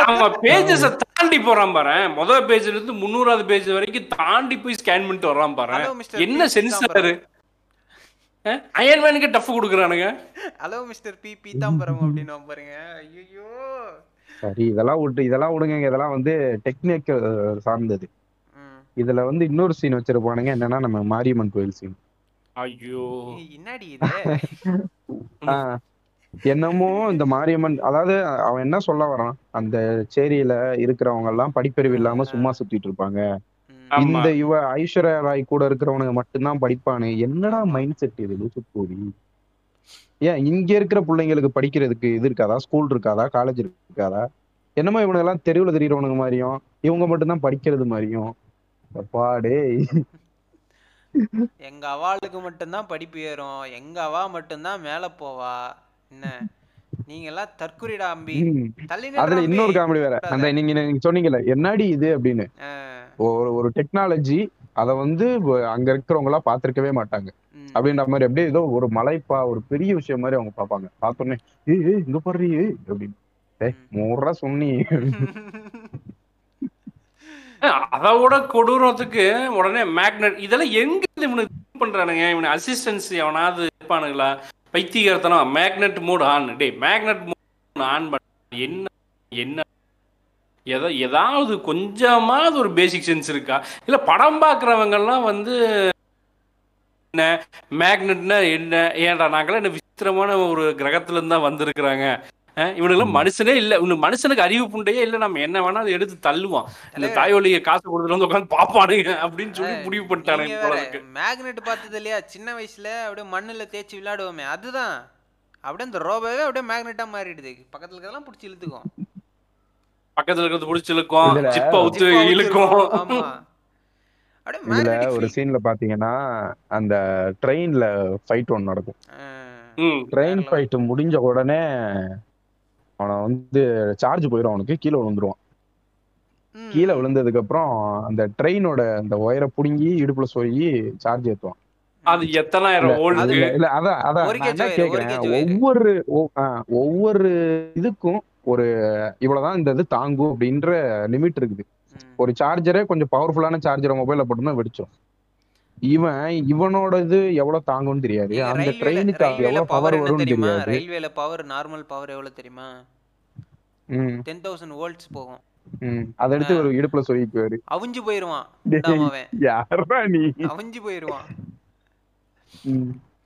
அவன் பேஜஸ் தாண்டி போறான் பாரு. முதல் பேஜ்ல இருந்து முந்நூறாவது பேஜ் வரைக்கும் தாண்டி போய் ஸ்கேன் பண்ணிட்டு வர்றான் பாரு. என்ன. சென்சாரு அயன்மேனுக்கு டஃப் கொடுக்குறானுங்க. ஹலோ மிஸ்டர் பி பீதாம்பரம் அப்படின்னு பாருங்க. ஐயோ சரி இதெல்லாம் விட்டு இதெல்லாம் விடுங்க இதெல்லாம் வந்து டெக்னிக் சார்ந்தது. இதுல வந்து இன்னொரு சீன் வச்சிருப்பானுங்க. என்னன்னா நம்ம மாரியம்மன் கோயில் சீன் ஐயோ. என்னடி இது? என்னமோ இந்த மாரியம்மன் அதாவது அவன் என்ன சொல்ல வரான்? அந்த சேரியில இருக்கிறவங்க எல்லாம் படிப்பறிவு இல்லாம சும்மா சுத்திட்டு இருப்பாங்க. இந்த இவ ஐஸ்வர்யா ராய் கூட இருக்கிறவனுங்க மட்டும்தான் படிப்பானு. என்னடா மைண்ட் செட் இது லூசுப்பூரி ஏன் இங்க இருக்கிற பிள்ளைங்களுக்கு படிக்கிறதுக்கு இது இருக்காதா? ஸ்கூல் இருக்காதா? காலேஜ் இருக்காதா? என்னமோ இவனுங்க எல்லாம் தெருவுல தெரியறவனுங்க மாதிரியும் இவங்க மட்டும்தான் படிக்கிறது மாதிரியும். டேய். எங்க அவாளுக்கு மட்டும்தான் படிப்பு ஏறும். எங்க அவா மட்டும்தான் மேல போவா. என்ன? நீங்க எல்லாம் தற்குறிடா அம்பி அதுல இன்னொரு. காமெடி வேற. அந்த நீங்க நீங்க சொன்னீங்கல்ல என்னடி இது அப்படின்னு. ஒரு ஒரு டெக்னாலஜி அத வந்து அங்க இருக்கிறவங்க எல்லாம் பாத்திருக்கவே மாட்டாங்க. அப்படின்ற மாதிரி அப்படியே ஏதோ ஒரு மலைப்பா ஒரு பெரிய விஷயம் மாதிரி அவங்க பார்ப்பாங்க. பார்த்தோன்னே ஏய் ஏய், இங்க பாரு ஏய் அப்படின்னு. ஏய் மூறா சொன்னி. அதோட கொடூரத்துக்கு உடனே மேக்னெட் இதெல்லாம் எங்க இவனுக்கு இது பண்றானுங்க? இவனு அசிஸ்டன்ஸ் எவனாவது இருப்பானுங்களா? பைத்தியகாரத்தனம்? Magnet mode on. டேய் மேக்னெட் மோட் ஆன் பண்ண என்ன என்ன? எதோ ஏதாவது கொஞ்சமாவது ஒரு பேசிக் சென்ஸ் இருக்கா? இல்ல படம் பார்க்குறவங்க எல்லாம் வந்து என்ன? மேக்னெட்னா என்ன? ஏன்டா? நாங்களாம் என்ன விசித்திரமான ஒரு கிரகத்துல இருந்து தான் வந்திருக்கிறாங்க. அஹ் இவனுங்கெல்லாம் மனுஷனே இல்ல. இவனுக்கு மனுஷனுக்கு அறிவு புண்டையே இல்ல. நம்ம என்ன வேணா அதை எடுத்து தள்ளுவான். இந்த தாய்வழியை காசு கொடுத்துட்டு வந்து உட்காந்து பாப்பானுங்க அப்படின்னு சொல்லி முடிவு பண்ணிட்டானுங்க மேக்னெட் பார்த்தது இல்லையா? சின்ன வயசுல அப்படியே மண்ணுல தேய்ச்சி விளையாடுவோமே. அதுதான். அப்படியே இந்த ரோபோவே அப்படியே மேக்னெட்டா மாறிடுது. பக்கத்துல இருக்கிறதெல்லாம் பிடிச்சி இழுத்துக்கும். பக்கத்துல இருக்கிறது புடிச்சு இழுக்கும். இதுல சிப்ப ஊத்து ஜிப்பா ஊத்தி இழுக்கும். ஆமா. இதுல ஒரு. சீன்ல பாத்தீங்கன்னா அந்த ட்ரெயின்ல ஃபைட் ஒன்று நடக்கும். ட்ரெயின் ஃபைட் முடிஞ்ச உடனே அவனை வந்து சார்ஜ் போயிடும் அவனுக்கு கீழே விழுந்துருவான். ம், கீழே விழுந்ததுக்கு அப்புறம் அந்த ட்ரெயினோட அந்த ஒயரை புடுங்கி இடுப்புல சொருகி சார்ஜ் ஏத்துவான். அது எத்தனாயிரம் இல்ல, அதான் அதான் கேக்குறேன். ஒவ்வொரு ஒவ்வொரு இதுக்கும் ஒரு இவ்வளவுதான் இந்த இது தாங்கும் அப்படின்ற லிமிட் இருக்குது. ஒரு சார்ஜரே கொஞ்சம் பவர்ஃபுல்லான சார்ஜரை மொபைல்ல போட்டோம்னா வெடிச்சிடும் இவன் இவனோட இது எவ்வளவு தாங்கும்னு தெரியாது. அந்த ட்ரெயினுக்கு எவ்வளவு பவர் வரும்னு தெரியுமா? தெரியாது. ரயில்வேல பவர் நார்மல் பவர் எவ்வளவு தெரியுமா? டென் தௌசண்ட் வோல்ட்ஸ் போகும். அதை எடுத்து ஒரு இடுப்புல சொல்லிக்குவாரு அவிஞ்சு போயிருவான். யாரா நீ? அவிஞ்சு போயிருவான்.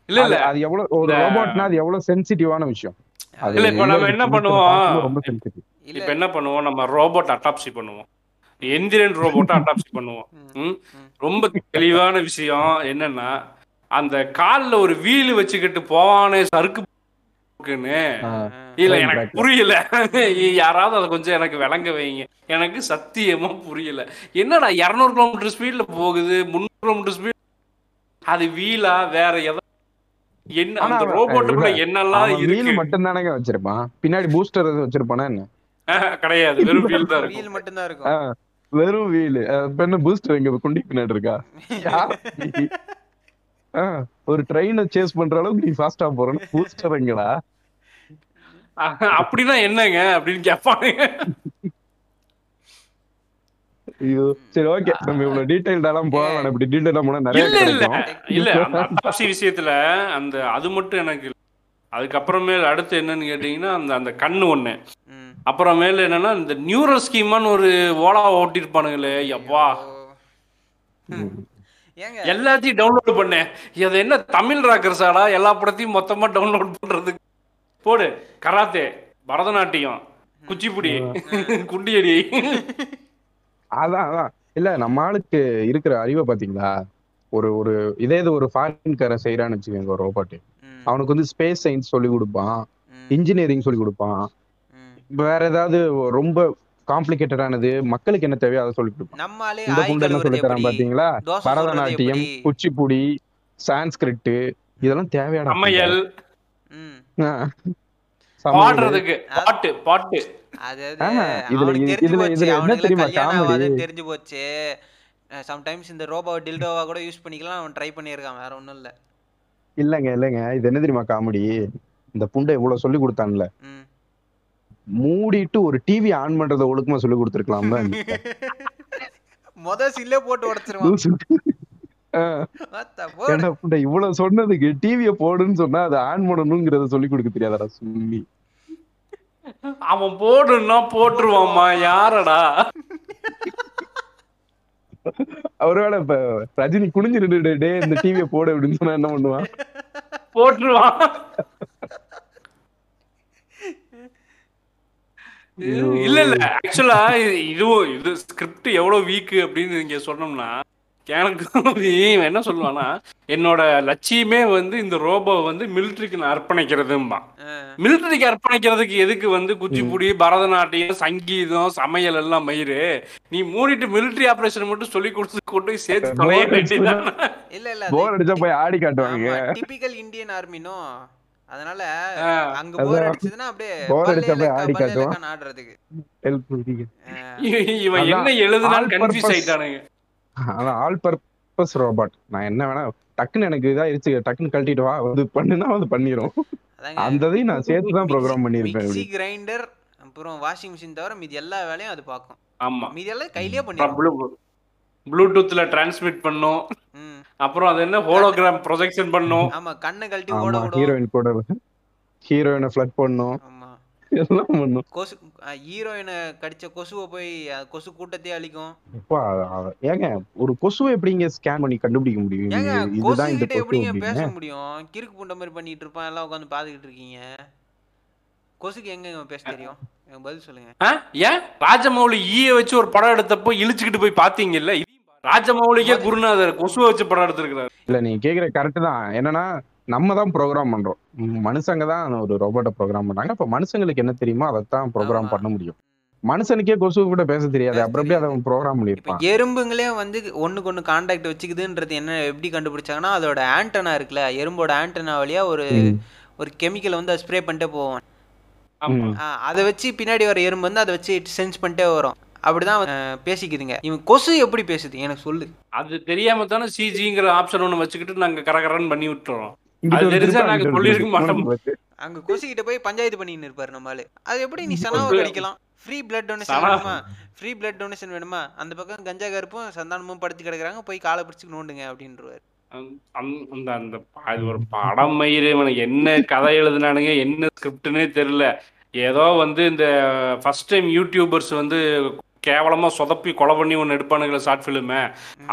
இல்ல இல்ல. அது- எவ்வளவு ஒரு ரோபோட்னா அது எவ்வளவு சென்சிட்டிவான விஷயம். இல்ல, இப்ப நம்ம என்ன பண்ணுவோம்? ரொம்ப சென்சிட்டிவ் இப்ப என்ன பண்ணுவோம்? நம்ம ரோபோட் அட்டாப்சி பண்ணுவோம். எந்திரன் ரோபோட்டை அட்டாப்சி பண்ணுவோம். ரொம்ப தெளிவான விஷயம் என்னன்னா அந்த கால்ல ஒரு வீல் வச்சுக்கிட்டு போவானே சறுக்கு இல்ல எனக்கு. புரியல. யாராவது அதை கொஞ்சம் எனக்கு விளங்க வைங்க. எனக்கு சத்தியமா புரியல. என்னடா இருநூறு கிலோமீட்டர் ஸ்பீட்ல போகுது முந்நூறு கிலோமீட்டர் ஸ்பீட் அது வீலா வேற எதா என்ன அந்த ரோபோட்டுக்குள்ள என்னெல்லாம் இருக்கு வீல் மட்டும் தானங்க வச்சிருப்பான். பின்னாடி பூஸ்டர் எதுவும் வச்சிருப்பானா என்ன? கிடையாது வெறும் வீல் தான் இருக்கும். வீல் மட்டும்தான் இருக்கும். ஆ, வெறும் வீல். என்ன பூஸ்டர் இங்க குண்டி பின்னாடி இருக்கா? ஒரு ட்ரெயினை சேஸ் பண்ற அளவுக்கு நீ ஃபாஸ்டா போறன்னு பூஸ்டர் எங்கடா அப்படின்னா என்னங்க? அப்படின்னு கேட்பானுங்க ஐயோ சரி ஓகே நம்ம இவ்வளவு டீடைல்டாலாம் போக வேணாம் இப்படி டீடைலா போனா நிறைய இல்ல இல்ல அட்டாப்சி விஷயத்துல அந்த அது மட்டும் எனக்கு இல்ல. அதுக்கப்புறமேல் அடுத்து என்னன்னு கேட்டீங்கன்னா அந்த அந்த கண்ணு ஒண்ணு. அப்புறமேல என்னன்னா இந்த நியூரல் ஸ்கீமான்னு ஒரு ஓலா ஓட்டிருப்பானுங்களே எப்பா எல்லாத்தையும் டவுன்லோட் பண்ணேன் இது என்ன தமிழ் ராக்கர்ஸாடா எல்லா படத்தையும் மொத்தமா டவுன்லோட் பண்றதுக்கு. போடு. கராத்தே பரதநாட்டியம் குச்சிப்புடி குண்டியடி. அதான் அதான். இல்ல நம்ம ஆளுக்கு இருக்கிற அறிவை பாத்தீங்களா? ஒரு ஒரு இதே இது ஒரு ஃபாரின் காரை செய்யறான்னு வச்சுக்கோங்க ஒரு ரோபோட் ம், அவனுக்கு வந்து ஸ்பேஸ் சயின்ஸ் சொல்லி கொடுப்பான். இன்ஜினியரிங் சொல்லி கொடுப்பான். வேற ஏதாவது ரொம்ப காம்ப்ளிகேட்டடானது மக்களுக்கு என்ன தேவையோ அதை சொல்லி கொடுப்பான் நம்ம ஆளே இந்த புண்டை என்ன சொல்லி தரான்? பாத்தீங்களா? பரதநாட்டியம்? குச்சிப்புடி சான்ஸ்கிரிட் இதெல்லாம் தேவையான சமையல் ம். பாடுறதுக்கு பாட்டு பாட்டு. தெரிஞ்சு போச்சு சம்டைம்ஸ் இந்த ரோபோ டில்டோவா கூட யூஸ் பண்ணிக்கலாம் அவன் ட்ரை பண்ணியிருக்கான் வேற ஒண்ணும் இல்ல. இல்லங்க இல்லங்க. இது என்ன தெரியுமா? காமெடி. இந்த புண்டை இவ்வளவு சொல்லி கொடுத்தான்ல. ம். மூடிட்டு ஒரு டிவி ஆன் பண்றத ஒழுக்கமா சொல்லி கொடுத்துருக்கலாம்ல மொத சில்லே போட்டு உடைச்சிருவான். இவ்வளவு சொன்னதுக்கு டிவிய போடுன்னு சொன்னா அதை ஆன் பண்ணணுங்கிறத சொல்லி கொடுக்க தெரியாதடா சொல்லி அவன் போடுன்னா போட்டுருவாம்மா யாரடா? ஒருவேளை இப்ப ரஜினி குனிஞ்சு நின்னுட்டு, டேய் இந்த டிவிய போடு அப்படின்னு சொன்னா என்ன பண்ணுவான்? போட்டுருவான். இல்ல இல்ல ஆக்சுவலா இதுவும் இது ஸ்கிரிப்ட் எவ்வளவு வீக் அப்படின்னு நீங்க சொன்னோம்னா எனக்கு என்ன சொல்லுவானா என்னோட லட்சியமே வந்து இந்த ரோபோ வந்து மிலிட்டரிக்கு நான் அர்ப்பணிக்கிறதும்பா. மிலிட்டரிக்கு அர்ப்பணிக்கிறதுக்கு எதுக்கு வந்து குச்சிப்புடி பரதநாட்டியம் சங்கீதம் சமையல் எல்லாம் மயிறு? நீ மூடிட்டு மிலிட்டரி ஆபரேஷன் மட்டும் சொல்லி கொடுத்து கொண்டு போய் சேர்த்து தொலைய வேண்டியதான் இல்ல இல்ல போர் அடிச்சா போய் ஆடி காட்டுவாங்க. டிபிக்கல் இந்தியன் ஆர்மினோ அதனால அங்க போர் அதான். அடிச்சதுன்னா அப்படியே Bore அடிச்சா போய் பல்லேலக்கா, ஆடி. பல்லேலக்கான்னு ஆடுறதுக்கு. இவன் என்ன அதான், all கன்ஃபியூஸ். ஆயிட்டானுங்க. ஆனா ஆல் பர்பஸ் ரோபாட் நான் என்ன வேணா டக்குன்னு எனக்கு இதாயிருச்சு டக்குன்னு கழட்டிட்டு வா. வந்து பண்ணுனா வந்து பண்ணிரும். அதாங்க அந்த இதையும் நான் சேர்த்து தான் ப்ரோக்ராம் பண்ணிருப்பேன் மிக்ஸி. கிரைண்டர் அப்புறம் வாஷிங் மிஷின் தவிர மீதி எல்லா வேலையும் அது பார்க்கும். ஆமா. மீதி எல்லாம் கையிலேயே பண்ணிடும் ப்ளூ- ப்ளூடூத்ல டிரான்ஸ்மிட் பண்ணும். ம். அப்புறம் அது என்ன? ஹோலோகிராம் ப்ரொஜெக்ஷன் பண்ணும். ஆமா கண்ணை கழட்டி ஓட விடும். ஹீரோயின் கூட ஹீரோயினை ஃபிளட் பண்ணும். ஆமா. எல்லாம் பண்ணும். கொசு ஹீரோயினை கடிச்ச கொசுவை போய் கொசு கூட்டத்தையே அழிக்கும். ஏங்க ஒரு கொசுவை எப்படிங்க ஸ்கேன் பண்ணி கண்டுபிடிக்க முடியும்? ஏங்க இதுதான் இந்த எப்படிங்க பேச முடியும்? கிறுக்கு புண்ட மாதிரி பண்ணிட்டு இருப்பான் எல்லாம் உட்காந்து பாத்துக்கிட்டு இருக்கீங்க. கொசுக்கு எங்க பேச தெரியும்? பதில் சொல்லுங்க? ஏன்? ராஜமௌலி ஈய வச்சு ஒரு படம் எடுத்தப்போ இழுச்சுக்கிட்டு போய் பாத்தீங்கல்ல. ராஜமௌலிக்கே குருநாதர் கொசுவை வச்சு படம் எடுத்திருக்கிறாரு. இல்ல நீங்க கேக்குற கரெக்ட் தான். என்னன்னா நம்ம தான் ப்ரோக்ராம் பண்றோம். மனுஷங்க தான் ஒரு ரோபோட்டை ப்ரோக்ராம் பண்ணாங்க அப்ப மனுஷங்களுக்கு என்ன தெரியுமோ அதைத்தான் ப்ரோக்ராம். பண்ண முடியும். மனுஷனுக்கே கொசு கூட பேச தெரியாது. அப்புறம் எப்படி அதை. ப்ரோக்ராம் பண்ணிருப்பான் எறும்புங்களே வந்து ஒண்ணுக்கு ஒண்ணு காண்டாக்ட் வச்சுக்குதுன்றது என்ன எப்படி கண்டுபிடிச்சாங்கன்னா அதோட ஆண்டனா இருக்குல்ல எறும்போட ஆண்டனா வழியா ஒரு. ஒரு கெமிக்கலை வந்து ஸ்ப்ரே பண்ணிட்டே போவோம். அதை வச்சு பின்னாடி வர எறும்பு வந்து அதை வச்சு சென்ஸ் பண்ணிட்டே வரும். அப்படிதான் பேசிக்குதுங்க. இவன் கொசு எப்படி பேசுது? எனக்கு சொல்லு. அது தெரியாம தானே சிஜிங்கிற ஆப்ஷன் ஒண்ணு வச்சுக்கிட்டு நாங்க கரகரன்னு பண்ணி விட்டுறோம். அது தெரிஞ்சா நாங்க திருப்பி. மாட்டோம். அங்க கொசு கிட்ட போய் பஞ்சாயத்து பண்ணின்னு இருப்பாரு நம்மளு. அது எப்படி நீ சனாவை கடிக்கலாம்? ஃப்ரீ பிளட் டொனேஷன் வேணுமா? ஃப்ரீ பிளட் டொனேஷன் வேணுமா? அந்த பக்கம் கஞ்சா கருப்பும் சந்தானமும் படுத்து கிடக்குறாங்க போய் காலை பிடிச்சு நோண்டுங்க அப்படின்றவாரு. அந்த- அந்த- அந்த அந்த ப- அது ஒரு படம் மயிறு இவனுக்கு என்ன கதை எழுதுனானுங்க என்ன ஸ்கிரிப்ட்னே தெரியல. ஏதோ வந்து இந்த ஃபர்ஸ்ட் டைம் யூடியூபர்ஸ் வந்து கேவலமா சொதப்பி கொலை பண்ணி ஒன்று எடுப்பானுங்கள ஷார்ட் ஃபிலிமு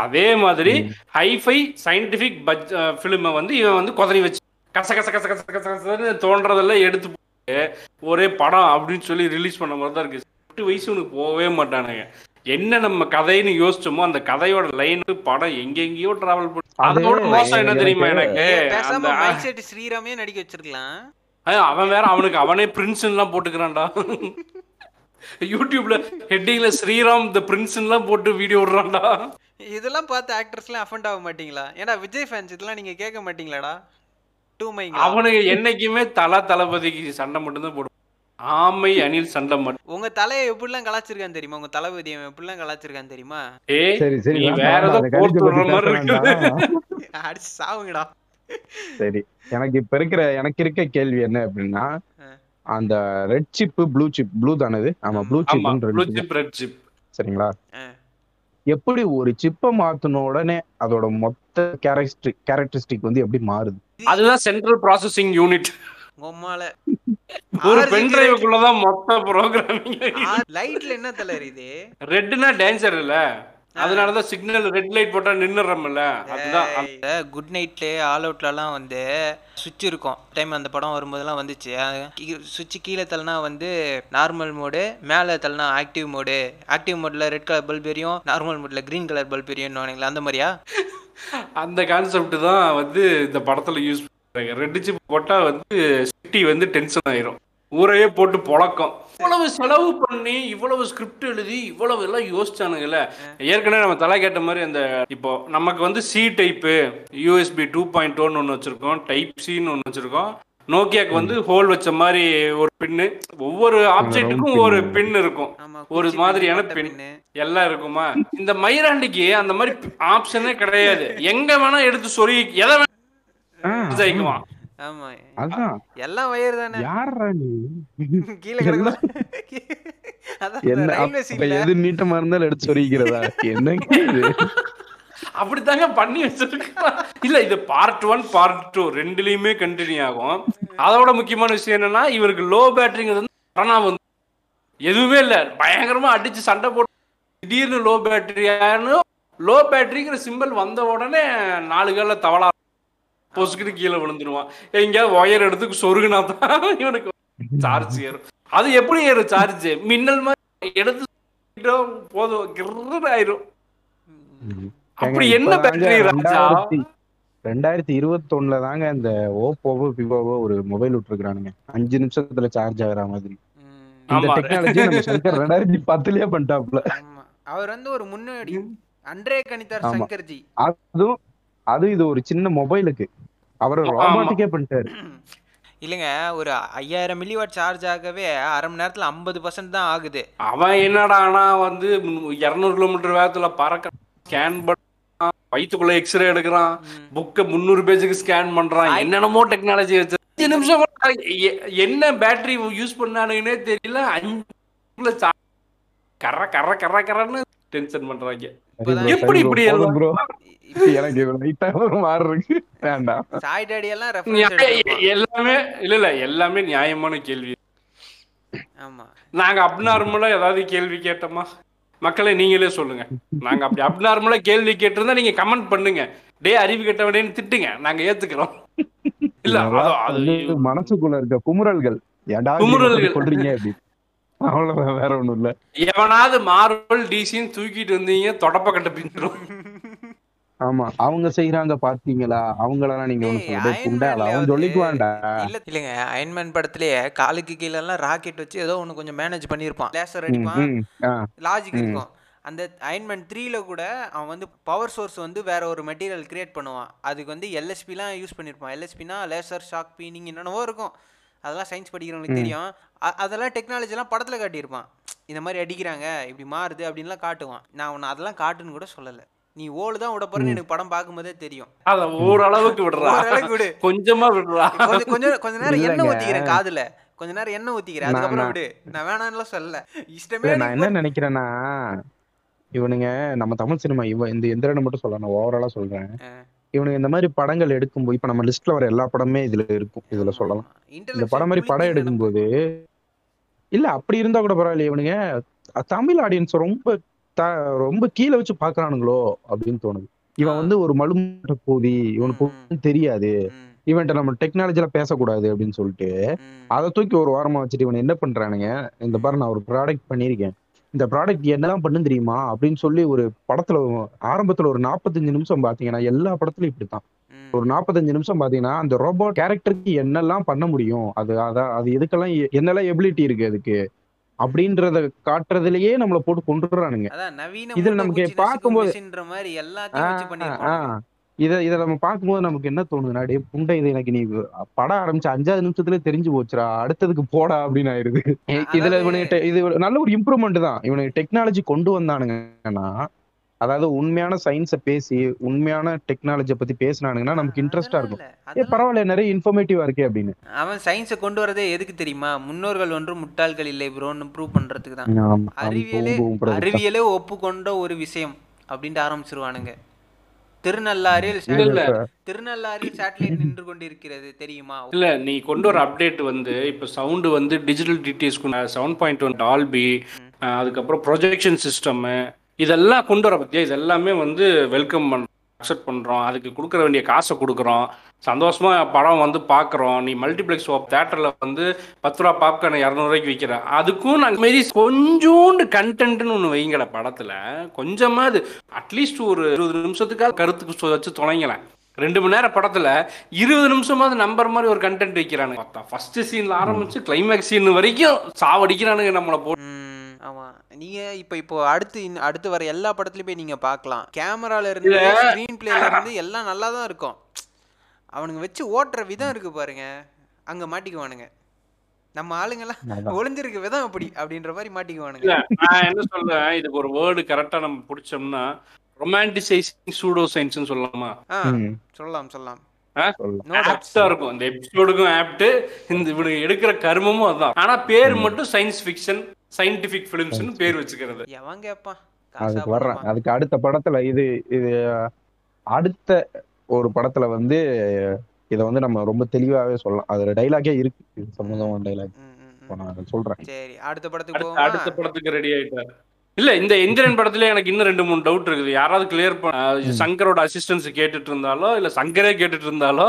அதே மாதிரி ஹைஃபை சயின்டிஃபிக் பட்ஜ் ஃபிலிமை வந்து இவன் வந்து குதறி வச்சு கச கச கச கச கச கசன்னு தோன்றதெல்லாம் எடுத்து போட்டு ஒரே படம் அப்படின்னு சொல்லி ரிலீஸ் பண்ண மாதிரி தான் இருக்கு. எட்டு வயசு உனக்கு போகவே மாட்டானுங்க. என்ன நம்ம கதைன்னு யோசிச்சோமோ அந்த கதையோட லைன் படம் எங்கெங்கேயோ டிராவல் பண்ணி அது அதோட மோசம் என்ன தெரியுமா எனக்கு? அந்த ஸ்ரீராமே நடிக்க வச்சிருக்கலாம். அவன் வேற அவனுக்கு அவனே பிரின்ஸ்லாம் போட்டுக்கிறான்டா. யூடியூப்ல ஹெட்டிங்ல ஸ்ரீராம் த பிரின்ஸ்லாம் போட்டு வீடியோ விடுறான்டா. இதெல்லாம் பார்த்து ஆக்டர்ஸ்லாம் அஃபண்ட் ஆக மாட்டீங்களா? ஏன்னா விஜய் ஃபேன்ஸ் இதெல்லாம் நீங்க கேட்க மாட்டீங்களாடா? டூ மைங்க அவனுக்கு என்னைக்குமே தலா தளபதிக்கு சண்டை மட்டும்தான் போடுவான். ஆமை அணில் சண்டை மட்டும் உங்க தலையை எப்படிலாம் கலாச்சிருக்கான்னு தெரியுமா? உங்க தளபதி அவன் எப்படிலாம் கலாச்சிருக்கான்னு தெரியுமா? ஏய் சரி வேற ஏதோ போட்டு விடுற பத்தி மாதிரி வேண்டாம். அடிச்சு சாவுங்கடா. சரி எனக்கு இப்ப இருக்கிற எனக்கு இருக்க கேள்வி என்ன அப்படின்னா. அந்த red chip blue chip blue தானது? ஆமா ப்ளூ சிப் ரெட் சிப் சரிங்களா. எப்படி ஒரு சிப்பை மாத்தின உடனே அதோட மொத்த கேரக்டரிஸ்டிக் கேரக்டரிஸ்டிக் வந்து எப்படி மாறுது? அதுதான் சென்ட்ரல் ப்ராசஸிங் யூனிட் உம்மால ஒரு பென் டிரைவுக்குள்ளதான் மொத்த ப்ரோக்ராமிங் லைட்ல என்ன தலை இது? ரெட்னா டேஞ்சர் இல்ல. அதனாலதான் சிக்னல் ரெட் லைட் போட்டா நின்னுறோம்ல அதுதான் குட் நைட்ல ஆல் அவுட்லலாம் வந்து சுவிட்ச் இருக்கும். டைம் அந்த படம் வரும்போதெல்லாம் வந்துச்சு. சுவிட்ச் கீழே தள்ளனா வந்து நார்மல் மோடு மேலே தள்ளனா ஆக்டிவ் மோடு ஆக்டிவ் மோட்ல ரெட் கலர் பல்ப் எரியும். நார்மல் மோட்ல கிரீன் கலர் பல்ப் எரியும் அந்த மாதிரியா? அந்த கான்செப்ட் தான் வந்து இந்த படத்துல யூஸ் ரெட் சிப் போட்டா வந்து சிட்டி வந்து டென்ஷன் ஆயிரும். ஊரையே போட்டு பொழக்கம். இவ்வளவு செலவு பண்ணி இவ்வளவு ஸ்கிரிப்ட் எழுதி இவ்வளவு எல்லாம் யோசிச்சானுங்கல்ல. ஏற்கனவே நம்ம தலை கேட்ட மாதிரி அந்த இப்போ நமக்கு வந்து C type USB two point ஒன்னு ஒன்று வச்சிருக்கோம். டைப் சின்னு ஒன்று வச்சிருக்கோம். நோக்கியாக்கு வந்து ஹோல் வச்ச மாதிரி ஒரு பின்னு ஒவ்வொரு ஆப்ஜெக்ட்டுக்கும் pin. ஒரு பின் இருக்கும். ஒரு மாதிரியான பின். எல்லாம் இருக்குமா? இந்த மயிராண்டிக்கு அந்த மாதிரி ஆப்ஷனே கிடையாது. எங்க வேணா எடுத்து சொறி எதை வேணா ஜெயிக்குவான் ஆமா. அதான். எல்லாம் வயர் தானே. யாரா நீ? கீழே கிடக்கும் அதான் என்ன எது நீட்டமா இருந்தாலும் எடுத்து சொல்லிக்கிறதா? என்னங்க இது? அப்படித்தாங்க பண்ணி வச்சிருக்கான் இல்ல இது பார்ட் ஒன் பார்ட் டூ ரெண்டுலயுமே கண்டினியூ ஆகும். அதோட முக்கியமான விஷயம் என்னன்னா இவருக்கு லோ பேட்டரிங்கிறது வந்து சடனா வந்து எதுவுமே இல்ல. பயங்கரமா அடிச்சு சண்டை போட்டு திடீர்னு லோ பேட்டரியானு லோ பேட்டரிங்கிற சிம்பிள் வந்த உடனே நாலு கால தவளா பொசுக்கிட்டு கீழே விழுந்துருவான். எங்கேயாவது ஒயர் எடுத்து சொருகுனா தான் இவனுக்கு சார்ஜ் ஏறும். அது எப்படி ஏறும் சார்ஜ் மின்னல் மாதிரி எடுத்து போதும் கிர்ன்னு ஆயிரும். அப்படி என்ன பேட்டரி ராஜா? ரெண்டாயிரத்தி ரெண்டாயிரத்தி இருபத்தொன்னுல தாங்க இந்த ஓப்போவோ விவோவோ ஒரு மொபைல் விட்டுருக்கானுங்க அஞ்சு நிமிஷத்துல சார்ஜ் ஆகுற மாதிரி. இந்த. டெக்னாலஜி ரெண்டாயிரத்தி பத்துலயே பண்ணிட்டாப்ல அவர் வந்து ஒரு முன்னோடி. அன்றே கணித்தார். சங்கர்ஜி. அதுவும் அது இது ஒரு சின்ன மொபைலுக்கு அவர். ரோபாட்டிக்கே பண்ணிட்டாரு. இல்லைங்க ஒரு ஐயாயிரம் மில்லி வாட் சார்ஜ் ஆகவே அரை மணி நேரத்துல ஐம்பது பர்சன்ட் தான் ஆகுது. அவன் என்னடானா வந்து இருநூறு கிலோமீட்டர் வேகத்துல பறக்க ஸ்கேன் பண்ணான் வயிற்றுக்குள்ள எக்ஸ்ரே எடுக்கிறான். புக்க முந்நூறு பேஜுக்கு ஸ்கேன் பண்றான். என்னென்னமோ டெக்னாலஜி வச்சு அஞ்சு நிமிஷம் என்ன பேட்டரி யூஸ் பண்ணானுங்கன்னே தெரியல. அஞ்சு கர கர கர கரன்னு டென்ஷன் பண்றாங்க. இப்பதான் எப்படி இப்படி எனக்கு லைட்டா ஒரு மாதிரி இருக்கு. வேண்டாம் சாய் டாடி எல்லாம் நியாய- ரெஃபரன்ஸ் எல்லாமே இல்ல இல்ல எல்லாமே நியாயமான கேள்வி. ஆமா. நாங்க அப்நார்மலா ஏதாவது கேள்வி கேட்டோமா? மக்களே நீங்களே சொல்லுங்க. நாங்க அப்படி அப்நார்மலா கேள்வி கேட்டிருந்தா நீங்க கமெண்ட் பண்ணுங்க. டே அறிவு கெட்டவனேன்னு திட்டுங்க. நாங்க ஏத்துக்கிறோம். இல்ல மனசுக்குள்ள இருக்க குமுறல்கள். குமுறல்கள். சொல்றீங்க அப்படி. அவ்வளவுதான் வேற ஒண்ணும் இல்ல. எவனாவது மார்வல் டிசின்னு தூக்கிட்டு வந்தீங்க தொடப்ப கட்ட பிஞ்சிரும் ஆமா. அவங்க செய்யறாங்க பாத்தீங்களா அவங்களெல்லாம் நீங்க அவன் சொல்லிக்குவான்டா. இல்ல இல்லைங்க அயன்மேன் படத்திலேயே காலுக்கு கீழ எல்லாம் ராக்கெட் வச்சு ஏதோ ஒண்ணு கொஞ்சம் மேனேஜ் பண்ணிருப்பான் லேசர் அடிப்பான். லாஜிக். இருக்கும். அந்த அயன்மேன் த்ரீல கூட அவன் வந்து பவர் சோர்ஸ் வந்து வேற ஒரு மெட்டீரியல் கிரியேட் பண்ணுவான். அதுக்கு வந்து எல்எஸ்பிலாம் யூஸ் பண்ணியிருப்பான். எல்எஸ்பினா லேசர் ஷாக் பீனிங் என்னென்னவோ இருக்கும். அதெல்லாம் சயின்ஸ் படிக்கிறவங்களுக்கு தெரியும். அதெல்லாம் டெக்னாலஜிலாம் படத்துல காட்டியிருப்பான். இந்த மாதிரி அடிக்கிறாங்க. இப்படி மாறுது அப்படின்லாம் காட்டுவான். நான் உன்னை அதெல்லாம் காட்டுன்னு கூட சொல்லலை. நீ ஓடு தான் விட போறேன்னு எனக்கு படம் பார்க்கும்போதே தெரியும். அத ஓரளவுக்கு விடுறா. விடு. கொஞ்சமா விடுறா. கொஞ்சம் கொஞ்ச நேரம் எண்ணெய். ஊத்திக்கிறேன் காதுல. கொஞ்ச நேரம் எண்ணெய் ஊத்திக்கிறேன். அதுக்கப்புறம் விடு. நான் வேணாம்னுலாம் சொல்லல. இஷ்டமே நான் என்ன நினைக்கிறேன்னா இவனுங்க நம்ம தமிழ் சினிமா இவன் இந்த எந்திரனை மட்டும் சொல்ல நான் ஓவராலா சொல்றேன். ஆ. இவனுங்க இந்த மாதிரி படங்கள் எடுக்கும்போது இப்ப நம்ம லிஸ்ட்ல வர எல்லா படமே இதுல இருக்கும். இதுல சொல்லலாம். இந்த படம் மாதிரி படம் எடுக்கும்போது இல்ல அப்படி இருந்தா கூட பரவாயில்ல இவனுங்க. தமிழ் ஆடியன்ஸ் ரொம்ப ரொம்ப கீழே வச்சு பாக்குறானுங்களோ அப்படின்னு தோணுது. இவன் வந்து ஒரு மலுமட்ட போதி இவனுக்கு தெரியாது. இவன்ட்ட நம்ம டெக்னாலஜில பேசக்கூடாது அப்படின்னு சொல்லிட்டு அதை தூக்கி ஒரு வாரமா வச்சுட்டு இவன் என்ன பண்றானுங்க? இந்த பாரு நான் ஒரு ப்ராடக்ட் பண்ணியிருக்கேன். இந்த ப்ராடக்ட் என்னதான் பண்ணு தெரியுமா? அப்படின்னு சொல்லி ஒரு படத்துல ஆரம்பத்துல ஒரு நாற்பத்தஞ்சு நிமிஷம் பாத்தீங்கன்னா எல்லா படத்துலயும் இப்படித்தான். ஒரு நாற்பத்தஞ்சு நிமிஷம் பாத்தீங்கன்னா அந்த ரோபோட் கேரக்டருக்கு என்னெல்லாம் பண்ண முடியும்? அது அதான் அது எதுக்கெல்லாம் என்னெல்லாம் எபிலிட்டி இருக்கு அதுக்கு? அப்படின்றத காட்டுறதுலயே நம்மள போட்டு கொண்டுறானுங்க இதுல நமக்கு பார்க்கும்போது- இத இத நம்ம பார்க்கும்போது நமக்கு என்ன தோணுதுன்னா டே புண்டை இது எனக்கு நீ படம் ஆரம்பிச்ச அஞ்சாவது நிமிஷத்துல தெரிஞ்சு போச்சுடா அடுத்ததுக்கு போடா அப்படின்னு ஆயிருது இதுல இவனுக்கு இது நல்ல ஒரு இம்ப்ரூவ்மெண்ட் தான். இவனுக்கு டெக்னாலஜி கொண்டு வந்தானுங்கன்னா அதாவது உண்மையான சயின்ஸை பேசி உண்மையான டெக்னாலஜியை பத்தி பேசினானுங்கன்னா நமக்கு இன்ட்ரெஸ்டா இருக்கும். ஏ பரவாயில்ல நிறைய இன்ஃபர்மேட்டிவா இருக்கே அப்படின்னு. அவன் சயின்ஸை கொண்டு வரதே எதுக்கு தெரியுமா? முன்னோர்கள் ஒன்றும் முட்டாள்கள் இல்லை ப்ரோன்னு ப்ரூவ் பண்றதுக்கு தான். அறிவியலே. அறிவியலே ஒப்புக்கொண்ட ஒரு விஷயம் அப்படின்ட்டு ஆரம்பிச்சிருவானுங்க. திருநள்ளாறில் திருநள்ளாறில் சேட்டலைட் நின்று கொண்டிருக்கிறது தெரியுமா? இல்ல நீ கொண்டு வர அப்டேட் வந்து இப்ப சவுண்ட் வந்து digital DTS seven point one Dolby அதுக்கப்புறம் ப்ரொஜெக்ஷன் சிஸ்டம் இதெல்லாம் கொண்டு வர பத்தியா? இது எல்லாமே வந்து வெல்கம் பண்ணுறோம் அக்செப்ட் பண்ணுறோம் அதுக்கு கொடுக்குற வேண்டிய காசை கொடுக்குறோம். சந்தோஷமாக படம் வந்து பார்க்குறோம் நீ மல்டிப்ளெக்ஸ் தேட்டரில் வந்து பத்து ரூபா பாப்கார்ன் இரநூறுவாய்க்கு விற்கிறேன் அதுக்கும் நாங்கள் மாரி கொஞ்சோண்டு கண்டென்ட்னு ஒன்று வைங்கட கொஞ்சமாக கொஞ்சமாவது அட்லீஸ்ட் ஒரு இருபது நிமிஷத்துக்காக கருத்துக்கு வச்சு தொலைங்களேன். ரெண்டு மணி நேரம் படத்துல இருபது நிமிஷமாவது நம்பர் மாதிரி ஒரு கண்டென்ட் வைக்கிறானுங்க. பார்த்தா ஃபர்ஸ்ட் சீன்ல ஆரம்பிச்சு கிளைமேக்ஸ் சீன் வரைக்கும் சாவடிக்கிறானுங்க நம்மளை போட்டு ஆமா. நீங்க இப்ப இப்போ அடுத்து அடுத்து வர எல்லா படத்துலயும் போய் நீங்க பார்க்கலாம் கேமரால இருந்து ஸ்கிரீன் பிளேல இருந்து எல்லாம் நல்லா தான் இருக்கும். அவனுங்க வச்சு ஓட்டுற விதம் இருக்கு பாருங்க. அங்க மாட்டிக்குவானுங்க. நம்ம ஆளுங்கெல்லாம். ஒளிஞ்சிருக்க விதம் அப்படி அப்படின்ற மாதிரி மாட்டிக்குவானுங்க. நான் என்ன சொல்றேன்? இதுக்கு ஒரு வேர்டு கரெக்டா நம்ம பிடிச்சோம்னா ரொமான்டிசைசிங் சூடோ சயின்ஸ்னு சொல்லலாமா? சொல்லலாம் சொல்லலாம். ஆப்டா இருக்கும். இந்த எபிசோடுக்கும் ஆப்ட் இந்த இவனுக்கு எடுக்கிற கர்மமும் அதான். ஆனா பேர் மட்டும் சயின்ஸ் ஃபிக்ஷன் சயின்டிபிக் பிலிம்ஸ்னு பேர் வச்சுக்கிறது. எவன் கேட்பான் அதுக்கு வர்றேன்? அதுக்கு அடுத்த படத்துல இது இது அடுத்த ஒரு படத்துல வந்து இத வந்து நம்ம ரொம்ப தெளிவாவே சொல்லலாம். அதுல டைலாகே இருக்கு. இது சம்பந்தமான டைலாக் சொல்றேன். சரி அடுத்த படத்துக்கு அடுத்த படத்துக்கு ரெடி ஆயிட்டாரு. இல்ல இந்த எந்திரன் படத்துல எனக்கு இன்னும் ரெண்டு மூணு டவுட் இருக்குது. யாராவது கிளியர் பண்ண சங்கரோட அசிஸ்டன்ஸ் கேட்டுட்டு இருந்தாலோ இல்ல சங்கரே கேட்டுட்டு இருந்தாலோ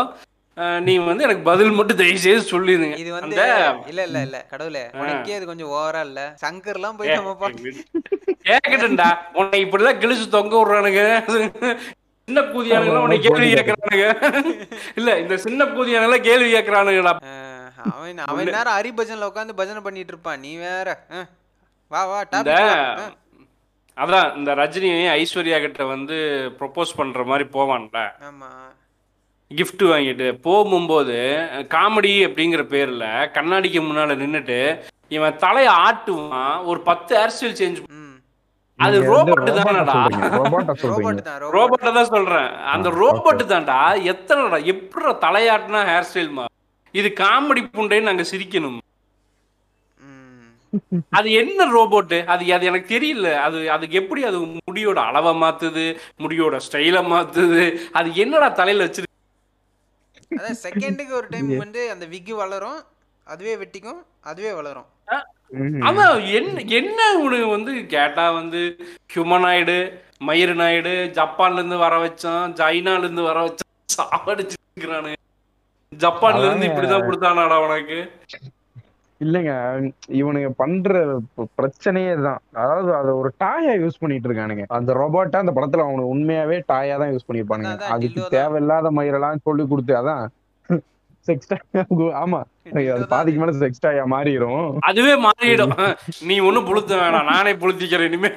நீ வந்து எனக்கு பதில் மட்டும் தயவு செய்து சொல்லிடுங்க இது வந்து இல்ல இல்ல இல்ல கடவுளே உனக்கே இது கொஞ்சம் ஓவரா இல்ல? சங்கர்லாம் போய் நம்ம கேக்கட்டும்டா. உன்னை இப்படிதான் கிழிச்சு தொங்க விடுறானுங்க. சின்ன கூதியானுங்க உன்னை கேள்வி கேட்கறானுங்க. இல்ல இந்த சின்ன கூதியானுங்க கேள்வி கேட்கறானுங்கடா. அஹ், அவன் அவன் நேரம் ஹரி பஜன்ல உட்காந்து பஜனை பண்ணிட்டு இருப்பான். நீ வேற. வா வா டாபிக் அதான் இந்த ரஜினி ஐஸ்வர்யா கிட்ட வந்து ப்ரொபோஸ் பண்ற மாதிரி போவான்ல. ஆமா. Gift வாங்கிட்டு போகும்போது காமெடி அப்படிங்கிற பேர்ல கண்ணாடிக்கு முன்னால நின்னுட்டு இவன் தலையை ஆட்டுவான் ஒரு பத்து ஹேர் ஸ்டைல் சேஞ்ச் அது ரோபோட் தானடா. ரோபோட்டா தான் ரோபோட் ரோபோட்டை தான் சொல்றேன். அந்த ரோபோட் தான்டா எத்தனைடா எப்படி தலையாட்டினா ஹேர் ஸ்டைல் மா? இது காமெடி புண்டைன்னு நாங்க சிரிக்கணும். அது என்ன ரோபோட்டு அது அது எனக்கு தெரியல. அது அதுக்கு எப்படி அது முடியோட அளவை மாத்துது முடியோட ஸ்டைலை மாத்துது அது என்னடா தலையில வச்சிருக்கு அதான் செகண்டுக்கு ஒரு டைம் வந்து அந்த விக்கு வளரும் அதுவே வெட்டிக்கும் அதுவே வளரும். ஆமா என்ன என்ன உனக்கு வந்து கேட்டா வந்து ஹியூமனாய்டு மயிறு நாயுடு ஜப்பான்ல இருந்து வர வச்சான் சைனால இருந்து வர வச்சான் சாவடிச்சுக்கிறானு ஜப்பான்ல இருந்து இப்படிதான் கொடுத்தானாடா உனக்கு? இல்லைங்க. இவனுங்க பண்ற பிரச்சனையே தான் அதாவது அதை ஒரு டாயா யூஸ் பண்ணிட்டு இருக்கானுங்க. அந்த ரோபோட்டா அந்த படத்துல அவனுக்கு உண்மையாவே டாயா தான் யூஸ் பண்ணிருப்பானுங்க அதுக்கு. தேவையில்லாத மயிரெல்லாம் சொல்லி கொடுத்து அதான் செக்ஸ் ஆமா. பாதிக்கு மேல செக்ஸ் டாயா மாறிடும் அதுவே மாறிடும். நீ ஒண்ணும் புளுத்த வேணாம். நானே புளுத்திக்கிறேன் இனிமே.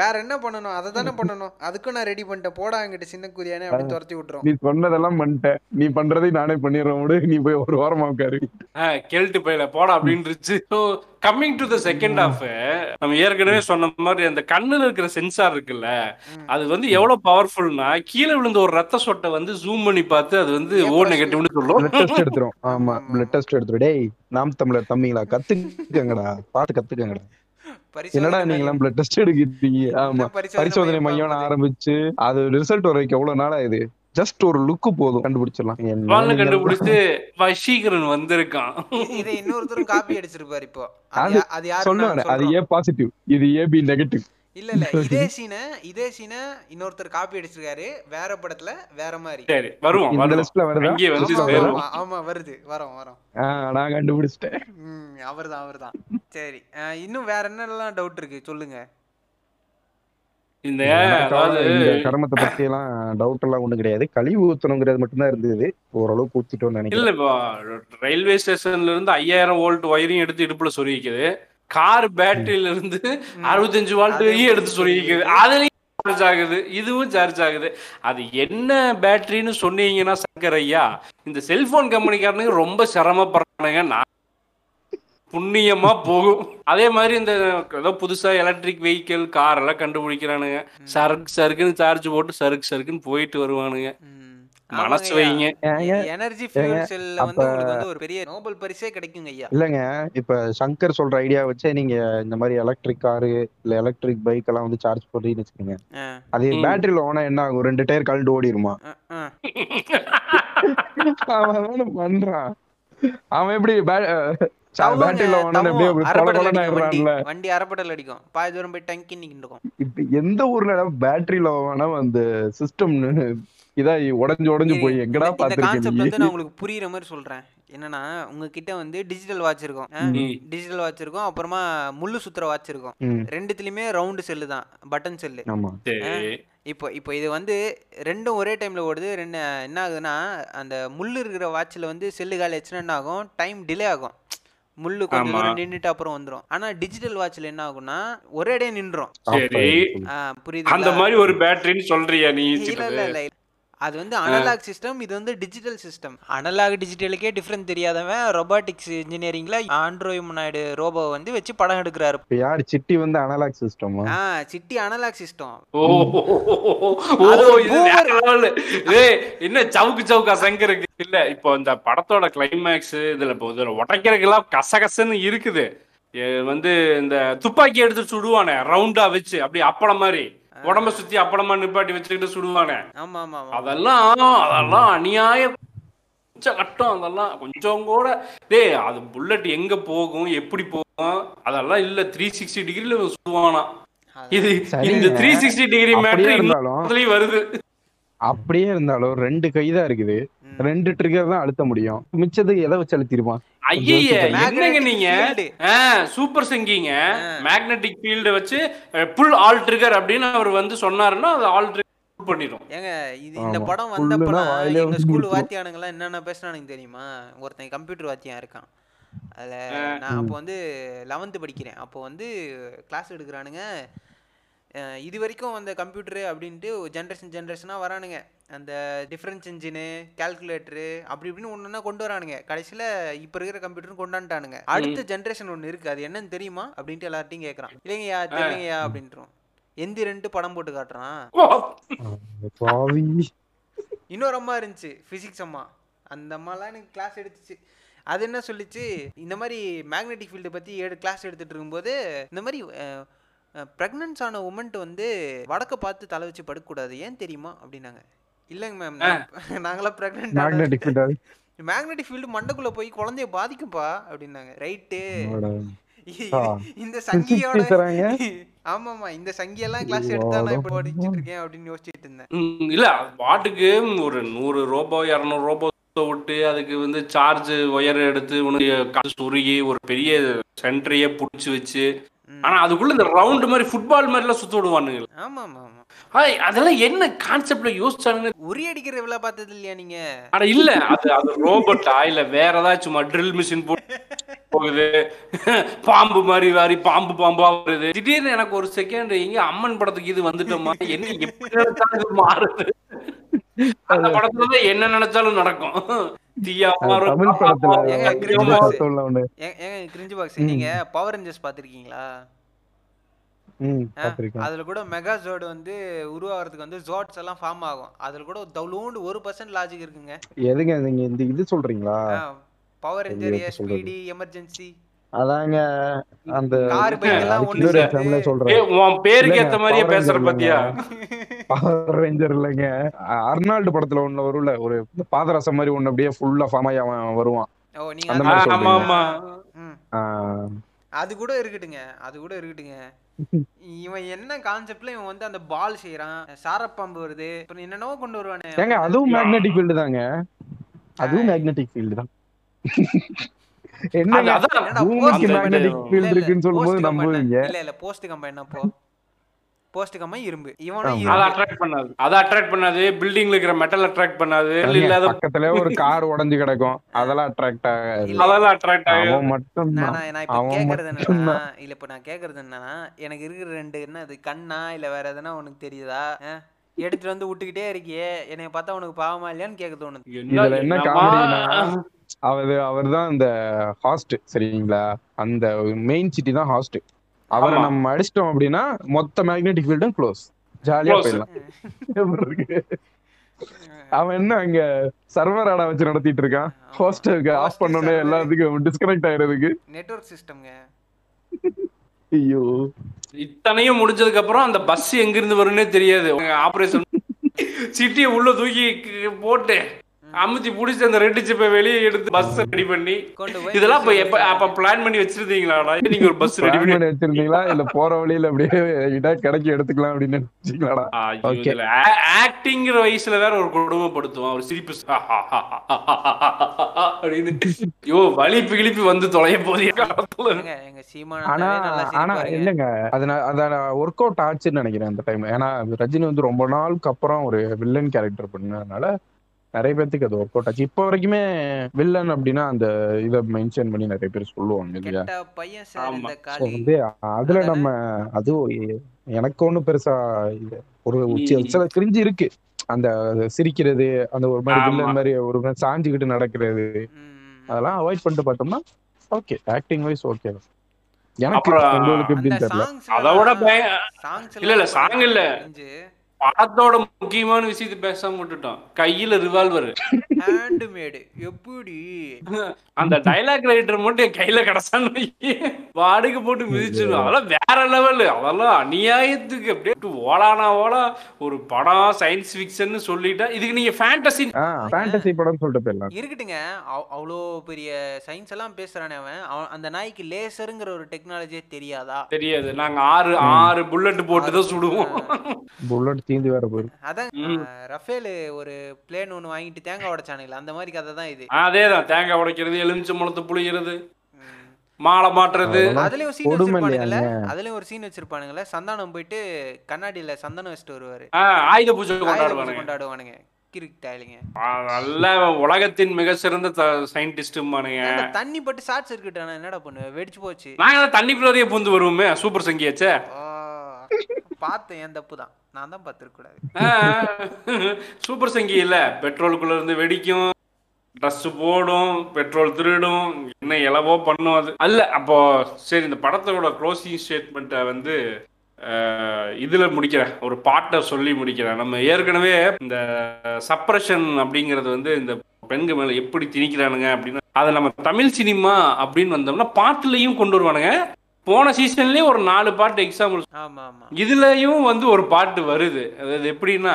வேற என்ன பண்ணணும்? அதை தானே பண்ணணும். அதுக்கும் நான் ரெடி பண்ணிட்டேன். போடா என்கிட்ட சின்ன குதியானே அப்படி துரத்தி விட்டுரும். நீ சொன்னதெல்லாம் பண்ணிட்டேன். நீ பண்றதையும் நானே பண்ணிடுறேன். விடு. நீ போய் ஒரு வாரமா உட்காரு. கெல்ட்டு பையில. போடா அப்படின்ருச்சு coming to the second half நம்ம ஏற்கனவே சொன்ன மாதிரி அந்த கண்ணுல இருக்கிற சென்சார் இருக்குல்ல அது வந்து எவ்வளவு பவர்ஃபுல்னா கீழே விழுந்த ஒரு ரத்த சொட்டை வந்து ஜூம் பண்ணி பார்த்து அது வந்து ஓ நெகட்டிவ்னு சொல்லும். ஆமா பிளட் டெஸ்ட் எடுத்துரும் டேய் நாம் தமிழர் தம்பிங்களா கத்துக்கங்கடா. பார்த்து கத்துக்கங்கடா. என்னடா நீங்க எல்லாம் பிளட் டெஸ்ட் எடுக்கிறீங்க ஆமா. பரிசோதனை மையம்? ஆரம்பிச்சு அது ரிசல்ட் வரைக்கும் எவ்வளவு நாள் ஆகுது ஜஸ்ட் ஒரு லுக்கு போதும். கண்டுபிடிச்சிடலாம். வாழ்னு கண்டுபிடிச்சு வசீகரன் வந்திருக்கான். இதை இன்னொருத்தரும் காப்பி அடிச்சிருப்பாரு இப்போ. அது அது சொல்லுவாரு. அது ஏ பாசிட்டிவ் இது ஏ பி நெகட்டிவ் இல்ல இல்ல. இதே சீனை இதே சீனை இன்னொருத்தர் காப்பி அடிச்சிருக்காரு. வேற படத்துல வேற மாதிரி. சரி வருவோம் இந்த லிஸ்ட்ல வருதா? ஆமா, வருது. வரோம் வரோம். ஆஹ் நான் கண்டுபிடிச்சிட்டேன். ம் அவர்தான் அவர்தான். சரி. இன்னும் வேற என்னெல்லாம் டவுட் இருக்கு? சொல்லுங்க. இந்த கர்மத்தை பத்தி எல்லாம் டவுட் எல்லாம் ஒண்ணும் கிடையாது. கழிவு ஊத்தணுங்கிறது மட்டும்தான் இருந்தது. ஓரளவுக்கு ஊத்திட்டோம்னு நினைக்கிறேன். இல்ல இப்போ ரயில்வே ஸ்டேஷன்ல இருந்து ஐயாயிரம் வோல்ட் ஒயரையும் எடுத்து இடுப்புல சொருகிக்குது. கார் பேட்டரியில இருந்து அறுபத்தஞ்சு வோல்ட் வரையும் எடுத்து சொருகிக்குது அதுலயும் சார்ஜ் ஆகுது. இதுவும் சார்ஜ் ஆகுது. அது என்ன பேட்டரின்னு சொன்னீங்கன்னா சங்கர் ஐயா இந்த செல்போன் கம்பெனிக்காரனுங்க ரொம்ப சிரமப்படுறானுங்க. நான் புண்ணியமா போகும். அதே மாதிரி இந்த ஏதோ புதுசா எலக்ட்ரிக் வெஹிக்கிள் கார் எல்லாம் கண்டுபிடிக்கிறானுங்க. சருக்கு சருக்குன்னு சார்ஜ் போட்டு சருக்கு சருக்குன்னு போயிட்டு வருவானுங்க. மனசு வைங்க. எனர்ஜி ஃபியூல் செல்ல வந்து உங்களுக்கு வந்து ஒரு பெரிய நோபல் பரிசே கிடைக்குங்க ஐயா. இல்லங்க இப்ப சங்கர் சொல்ற ஐடியா வச்சே நீங்க இந்த மாதிரி எலக்ட்ரிக் காரு இல்ல எலக்ட்ரிக் பைக் எல்லாம் வந்து சார்ஜ் போடுறீங்கன்னு வச்சுக்கோங்க. அது. பேட்டரியில ஓனா என்ன ஆகும்? ரெண்டு டயர் கழண்டு ஓடிருமா. அவன் பண்றான். அவன் எப்படி வண்டி. அரைப்படல் அடிக்கும். பாதி தூரம் போய் டங்கி நிக்கிட்டு இப்ப எந்த ஊர்ல பேட்டரியில வேணா அந்த சிஸ்டம் இதா உடைஞ்சு உடைஞ்சு போய் எங்கடா இந்த கான்செப்ட் வந்து பாத்திருக்கீங்க நான் உங்களுக்கு புரியுற மாதிரி சொல்றேன். என்னன்னா உங்ககிட்ட வந்து டிஜிட்டல் வாட்ச் இருக்கும். டிஜிட்டல் வாட்ச் இருக்கும். அப்புறமா முள்ளு சுத்துற வாட்ச் இருக்கும். ரெண்டுத்துலயுமே ரவுண்டு செல்லு தான். பட்டன் செல்லு ஆமா. சரி இப்போ இப்போ இது வந்து ரெண்டும் ஒரே டைம்ல ஓடுது. ரெண்டு என்ன ஆகுதுன்னா அந்த முள்ளு இருக்கிற வாட்ச்ல வந்து செல்லு காலி ஆச்சுன்னா என்ன ஆகும்? டைம் டிலே ஆகும். முள்ளு கொஞ்சம். தூரம் நின்னுட்டு அப்புறம் வந்துரும். ஆனா டிஜிட்டல் வாட்ச்ல என்ன ஆகும்னா ஒரே அடியா நின்றோம் சரி. புரியுது அந்த மாதிரி ஒரு பேட்டரின்னு சொல்றியா நீ இல்ல இல்ல. அது வந்து அனலாக் சிஸ்டம் இது வந்து டிஜிட்டல் சிஸ்டம் அனலாக் டிஜிட்டலுக்கே டிஃபரன்ஸ் தெரியாதவன் ரொபாட்டிக்ஸ் இன்ஜினியரிங்ல ஆண்ட்ராய்டு ரோபோ வந்து வச்சு படம் எடுக்கிறாரு. இப்ப யார்? சிட்டி வந்து அனலாக் சிஸ்டம் ஆ? சிட்டி அனலாக் சிஸ்டம் ஓ இது என்ன சவுக்கு சவுக்கா சங்கருக்கு இல்ல இப்போ இந்த படத்தோட கிளைமேக்ஸ் இதுல இப்போ இதுல உடைக்கிறதுக்கெல்லாம் கசகசன்னு இருக்குது. வந்து இந்த துப்பாக்கி எடுத்து சுடுவானே ரவுண்டா வச்சு அப்படி அப்பளம் மாதிரி. உடம்ப சுத்தி அப்பளமா நிப்பாட்டி வச்சுக்கிட்டு சுடுவானே. ஆமா ஆமா ஆமா அதெல்லாம் அதெல்லாம் அநியாய கட்டம் அதெல்லாம் கொஞ்சம் கூட. டேய் அது புல்லட் எங்க போகும் எப்படி போகும்? அதெல்லாம் இல்ல த்ரீ சிக்ஸ்டி டிகிரில சுடுவானா. இது. இந்த த்ரீ சிக்ஸ்டி டிகிரி இன்னும் வருது. அப்படியே இருந்தாலும் ரெண்டு கை தான் இருக்குது. ரெண்டு ட்ரிகர் தான் அழுத்த முடியும். மிச்சத்துக்கு எதை வச்சு அழுத்திருப்பான்? என்னங்க நீங்க? field. சூப்பர் சிங்கிங்க. மேக்னெட்டிக் ஃபீல்ட வச்சு புல் ஆல் ட்ரிகர் அப்படின்னு அவர் வந்து சொன்னாருன்னா அது ஆல் ட்ரிகர் பண்ணிடும் ஏங்க இது இந்த. படம் வாயிலே எங்க ஸ்கூல் நிக்கும். வாத்தியானுங்களாம் என்னென்ன பேசுனானுங்க தெரியுமா? ஒருத்தன் கம்ப்யூட்டர் வாத்தியம் இருக்கான். அதில் நான் அப்போ வந்து லெவன்த்து படிக்கிறேன். அப்போ வந்து கிளாஸ் எடுக்கிறானுங்க. இது வரைக்கும் அந்த கம்ப்யூட்டரு அப்படின்ட்டு ஜென்ரேஷன் ஜென்ரேஷனாக வரானுங்க. அந்த டிஃப்ரென்ஸ் இன்ஜினு கால்குலேட்டரு அப்படி இப்படின்னு ஒன்று கொண்டு வரானுங்க. கடைசியில் இப்போ இருக்கிற கம்ப்யூட்டரும் கொண்டாந்துட்டானுங்க அடுத்த ஜென்ரேஷன் ஒன்று இருக்குது அது என்னன்னு தெரியுமா? அப்படின்ட்டு எல்லார்ட்டையும் கேட்குறான் இல்லைங்கய்யா தெரியலைங்கய்யா அப்படின்ட்டுரும் எந்திரன்ட்டு படம் போட்டு காட்டுறான். இன்னொரு அம்மா இருந்துச்சு ஃபிசிக்ஸ் அம்மா. அந்த அம்மாலாம் எனக்கு கிளாஸ் எடுத்துச்சு. அது என்ன சொல்லிச்சு? இந்த மாதிரி மேக்னெட்டிக் ஃபீல்டை பற்றி ஏழு கிளாஸ் எடுத்துட்டு இருக்கும்போது இந்த மாதிரி ப்ரெக்னன்ஸ் ஆன உமன்ட்டு வந்து வடக்க பார்த்து தலை வச்சு படுக்கக்கூடாது. ஏன் தெரியுமா? அப்படின்னாங்க. இல்லைங்க மேம் நாங்களாம் ப்ரெக்னென்ட் மேக்னெட்டிக் ஃபீல்ட் மண்டைக்குள்ள போய் குழந்தைய பாதிக்கும்பா? அப்படின்னாங்க. ரைட்டு. இந்த சங்கியோட ஆமாமா இந்த சங்கியெல்லாம் கிளாஸ் எடுத்தா நான் இப்போ படிச்சுட்டு இருக்கேன் அப்படின்னு யோசிச்சுட்டு இருந்தேன். இல்ல பாட்டுக்கு ஒரு நூறு ரோபோ இரநூறு ரோபோ விட்டு அதுக்கு வந்து சார்ஜ் ஒயர் எடுத்து உனக்கு சுருகி ஒரு பெரிய சென்டரையே புடிச்சு வச்சு ஆனா அதுக்குள்ள இந்த ரவுண்ட் மாதிரி ஃபுட்பால் மாதிரி எல்லாம் சுத்த விடுவானுங்க ஆமா ஆமா ஆமா அதெல்லாம் என்ன கான்செப்ட்ல யோசிச்சானுங்க? உரி அடிக்கிற விழா பார்த்தது இல்லையா நீங்க? ஆனா இல்ல அது அது ரோபோட்டா இல்ல வேற ஏதாச்சும் ட்ரில் மிஷின் போட்டு போகுது. பாம்பு மாதிரி வாரி பாம்பு பாம்பா வருது. திடீர்னு எனக்கு ஒரு செகண்ட் எங்க அம்மன் படத்துக்கு இது வந்துட்டோமா என்ன எப்படி மாறுது. அந்த படத்துல என்ன நினைச்சாலும் நடக்கும். தமிழ் படத்துல கிரிஞ்சு பாக்ஸ் நீங்க பவர் ரேஞ்சர்ஸ் பாத்திருக்கீங்களா அதுல கூட மெகா ஜோட் வந்து உருவாகிறதுக்கு வந்து ஜோட்ஸ் எல்லாம் ஃபார்ம் ஆகும். அதுல கூட தவுளோண்டு ஒரு பர்சன்ட் லாஜிக் இருக்குங்க. எதுங்க நீங்க இந்த இது சொல்றீங்களா? பவர் ரேஞ்சர் எப்படி சொல்றது? ஸ்பீடி எமர்ஜென்சி அதாங்க அந்த கார் பைக் எல்லாம் ஒண்ணு சொல்றேன். உன் பேருக்கு ஏத்த மாதிரியே பேசுற பாத்தியா? பவர் ரேஞ்சர் இல்லைங்க. அர்னால்டு படத்துல ஒண்ணு வரும்ல ஒரு பாதரசம் மாதிரி ஒண்ணு அப்படியே ஃபுல்லா ஃபார்ம் ஆகி அவன் வருவான். அது- மாதிரி ஆமா சொல்றீங்க. ஆமா ம். ஆஹ் அது கூட இருக்கட்டுங்க அது கூட இருக்கட்டுங்க. இவன் என்ன கான்செப்ட்ல இவன் வந்து அந்த பால் செய்யறான் சாரப்பாம்பு வருது அப்புறம் என்னென்னவோ கொண்டு வருவானே. ஏங்க அதுவும் மேக்னெட்டிக் ஃபீல்டு தாங்க. அதுவும் மேக்னெட்டிக் ஃபீல்டு தான். என்னடா பூமிக்கு? மேக்னெட்டிக் ஃபீல்டு இருக்குன்னு சொல்லும்போது. நம்புவீங்க. இல்ல இல்ல போஸ்ட் கம்பெனி என்ன போ. போஸ்ட் கம்பெனி இரும்பு இவனும். அதை அட்ராக்ட் பண்ணாது. அதை அட்ராக்ட் பண்ணாது. பில்டிங்ல இருக்கிற மெட்டல் அட்ராக்ட் பண்ணாது. இல்லாத பக்கத்துல ஒரு கார் உடைஞ்சு கிடக்கும். அதெல்லாம் அட்ராக்ட் ஆகாது. இல்ல. அதெல்லாம் அட்ராக்ட் ஆகும் மட்டும் நான் இப்ப கேக்குறது என்னன்னா. இல்ல இப்ப நான் கேக்குறது என்னன்னா எனக்கு இருக்கிற ரெண்டு என்ன அது கண்ணா இல்ல வேற எதனா உனக்கு தெரியுதா? எடுத்துட்டு வந்து விட்டுக்கிட்டே இருக்கியே. என்னைய பார்த்தா உனக்கு பாவமா இல்லையான்னு கேட்க தோணுது இதுல என்ன? காமெடினா அவரு அவர் தான் இந்த ஹாஸ்ட் சரிங்களா? அந்த மெயின் சிட்டி தான் ஹாஸ்ட் அவரை. நம்ம அடிச்சிட்டோம் அப்படின்னா மொத்த மேக்னெட்டிக் ஃபீல்டும் க்ளோஸ் ஜாலியா. போயிடலாம்? அவன் என்ன அங்க சர்வர் ஆடா வச்சு நடத்திட்டு இருக்கான் ஹோஸ்டலுக்கு ஆஃப் server. எல்லாத்துக்கும் டிஸ்கனெக்ட் ஆயிடுறதுக்கு நெட்வொர்க் சிஸ்டம்ங்க ஐயோ இத்தனையும் முடிஞ்சதுக்கு அப்புறம் அந்த பஸ் எங்க இருந்து வரும்னே தெரியாது ஆபரேஷன் சிட்டியை உள்ள தூக்கி போட்டு அமுத்தி புடிச்சு அந்த ரெண்டு சிப்பை வெளியே எடுத்து பஸ் ரெடி பண்ணி. கொண்டு போய் இதெல்லாம் இப்ப எப்ப அப்ப பிளான் பண்ணி வச்சிருந்தீங்களாடா? நீங்க ஒரு பஸ் ரெடி பண்ணி வச்சிருந்தீங்களா? இல்ல போற வழியில அப்படியே இதா கிடைக்க எடுத்துக்கலாம் அப்படின்னு நினைச்சீங்களாடா? Okay. ஆக்டிங்கிற வயசுல வேற ஒரு கொடுமைப்படுத்துவான். ஒரு சிரிப்பு அப்படின்னு. ஐயோ வலிப்பு கிழிப்பு வந்து தொலைய போதிய காலத்துல. எங்க எங்க சீமான ஆனா நல்லா ஆனா சிரிப்பாருங்க இல்லங்க. அது நான் அத ஒர்க் அவுட் ஆச்சுன்னு நினைக்கிறேன் அந்த டைம் ஏன்னா ரஜினி வந்து ரொம்ப நாளுக்கு அப்புறம் ஒரு வில்லன் கேரக்டர் பண்ணதுனால நிறைய பேர்த்துக்கு அது ஒர்க் அவுட் ஆச்சு இப்போ வரைக்குமே வில்லன் அப்படின்னா அந்த இதை மென்ஷன் பண்ணி நிறைய பேர் சொல்லுவாங்க இல்லையா வந்து அதுல? நம்ம அதுவும் எ- எனக்கு ஒண்ணும் பெருசா இது ஒரு. சில கிரிஞ்சு இருக்கு அந்த சிரிக்கிறது அந்த ஒரு மாதிரி. வில்லன் மாதிரி ஒரு மாதிரி சாஞ்சுக்கிட்டு நடக்கிறது. அதெல்லாம் அவாய்ட் பண்ணிட்டு பார்த்தோம்னா ஓகே ஆக்டிங் வைஸ் ஓகே எனக்கு உங்களுக்கு அந்த எப்படின்னு தெரியல அதோட இல்ல, இல்ல, song இல்ல. படத்தோட முக்கியமான விஷயத்தை பேசாம விட்டுட்டோம். கையில ரிவால்வர் ஹேண்ட்மேடு எப்படி? அந்த டைலாக் ரைட்டர் மட்டும் என் கையில கிடைச்சான்னு வாடகை போட்டு மிதிச்சிடும் அதெல்லாம் வேற லெவல் அதெல்லாம் அநியாயத்துக்கு அப்படியே ஓலானா ஓலா ஒரு படம் சயின்ஸ் ஃபிக்ஷன் சொல்லிட்டா. இதுக்கு நீங்க ஃபேண்டசி ஃபேண்டசி படம்னு சொல்லிட்டு போயிடலாம் இருக்கட்டுங்க. அவ்- அவ்வளோ பெரிய சயின்ஸ் எல்லாம் பேசுறானே அவன். அவன் அந்த நாய்க்கு லேசருங்கிற ஒரு டெக்னாலஜியே தெரியாதா? தெரியாது. நாங்க ஆறு ஆறு புல்லட் போட்டு தான் சுடுவோம் புல்லட் தீந்து வேற போயிரு. அதான் ரஃபேல் ஒரு பிளேன் ஒன்று வாங்கிட்டு தேங்காய் உடைச்சானுங்களே அந்த மாதிரி கதை தான் இது. அதேதான். தேங்காய் உடைக்கிறது எலுமிச்சை முளத்து புளிகிறது. மாலை மாட்டுறது. அதுலயும் சீன் கொடுமை வச்சிருப்பானுங்கல்ல? அதுலயும் ஒரு சீன் வச்சிருப்பானுங்கல்ல சந்தானம் போயிட்டு கண்ணாடியில சந்தனம் வச்சுட்டு வருவாரு. ஆயுத பூஜை கொண்டாடுவானுங்க. கொண்டாடுவானுங்க. நல்ல உலகத்தின் மிக சிறந்த சயின்டிஸ்டுமானுங்க ஏன்டா தண்ணி பட்டு ஷார்ட் சர்க்கிட் ஆனா என்னடா பண்ணுவேன் வெடிச்சு போச்சு. நாங்க தண்ணிக்குள்ளேயே பூந்து வருவோமே சூப்பர் சங்கியாச்சே. பார்த்தேன் என் தப்பு தான்? நான் தான் பார்த்துருக்கூடாது சூப்பர் சங்கி இல்ல. பெட்ரோலுக்குள்ள இருந்து வெடிக்கும். ட்ரெஸ் போடும் பெட்ரோல் திருடும். என்ன எலவோ பண்ணும் அது. அல்ல அப்போ சரி இந்த படத்தோட க்ளோசிங் ஸ்டேட்மெண்ட்டை வந்து அஹ், இதுல முடிக்கிறேன். ஒரு பாட்டை சொல்லி முடிக்கிறேன். நம்ம ஏற்கனவே இந்த சப்ரஷன் அப்படிங்கிறது வந்து இந்த பெண்கள் மேல எப்படி திணிக்கிறானுங்க அப்படின்னு அதை நம்ம தமிழ் சினிமா அப்படின்னு வந்தோம்னா பாட்டுலையும் கொண்டு வருவானுங்க. போன சீசன்லயே ஒரு நாலு பாட்டு எக்ஸாம்பிள் இதுலயும் வந்து ஒரு பாட்டு வருது. அதாவது எப்படின்னா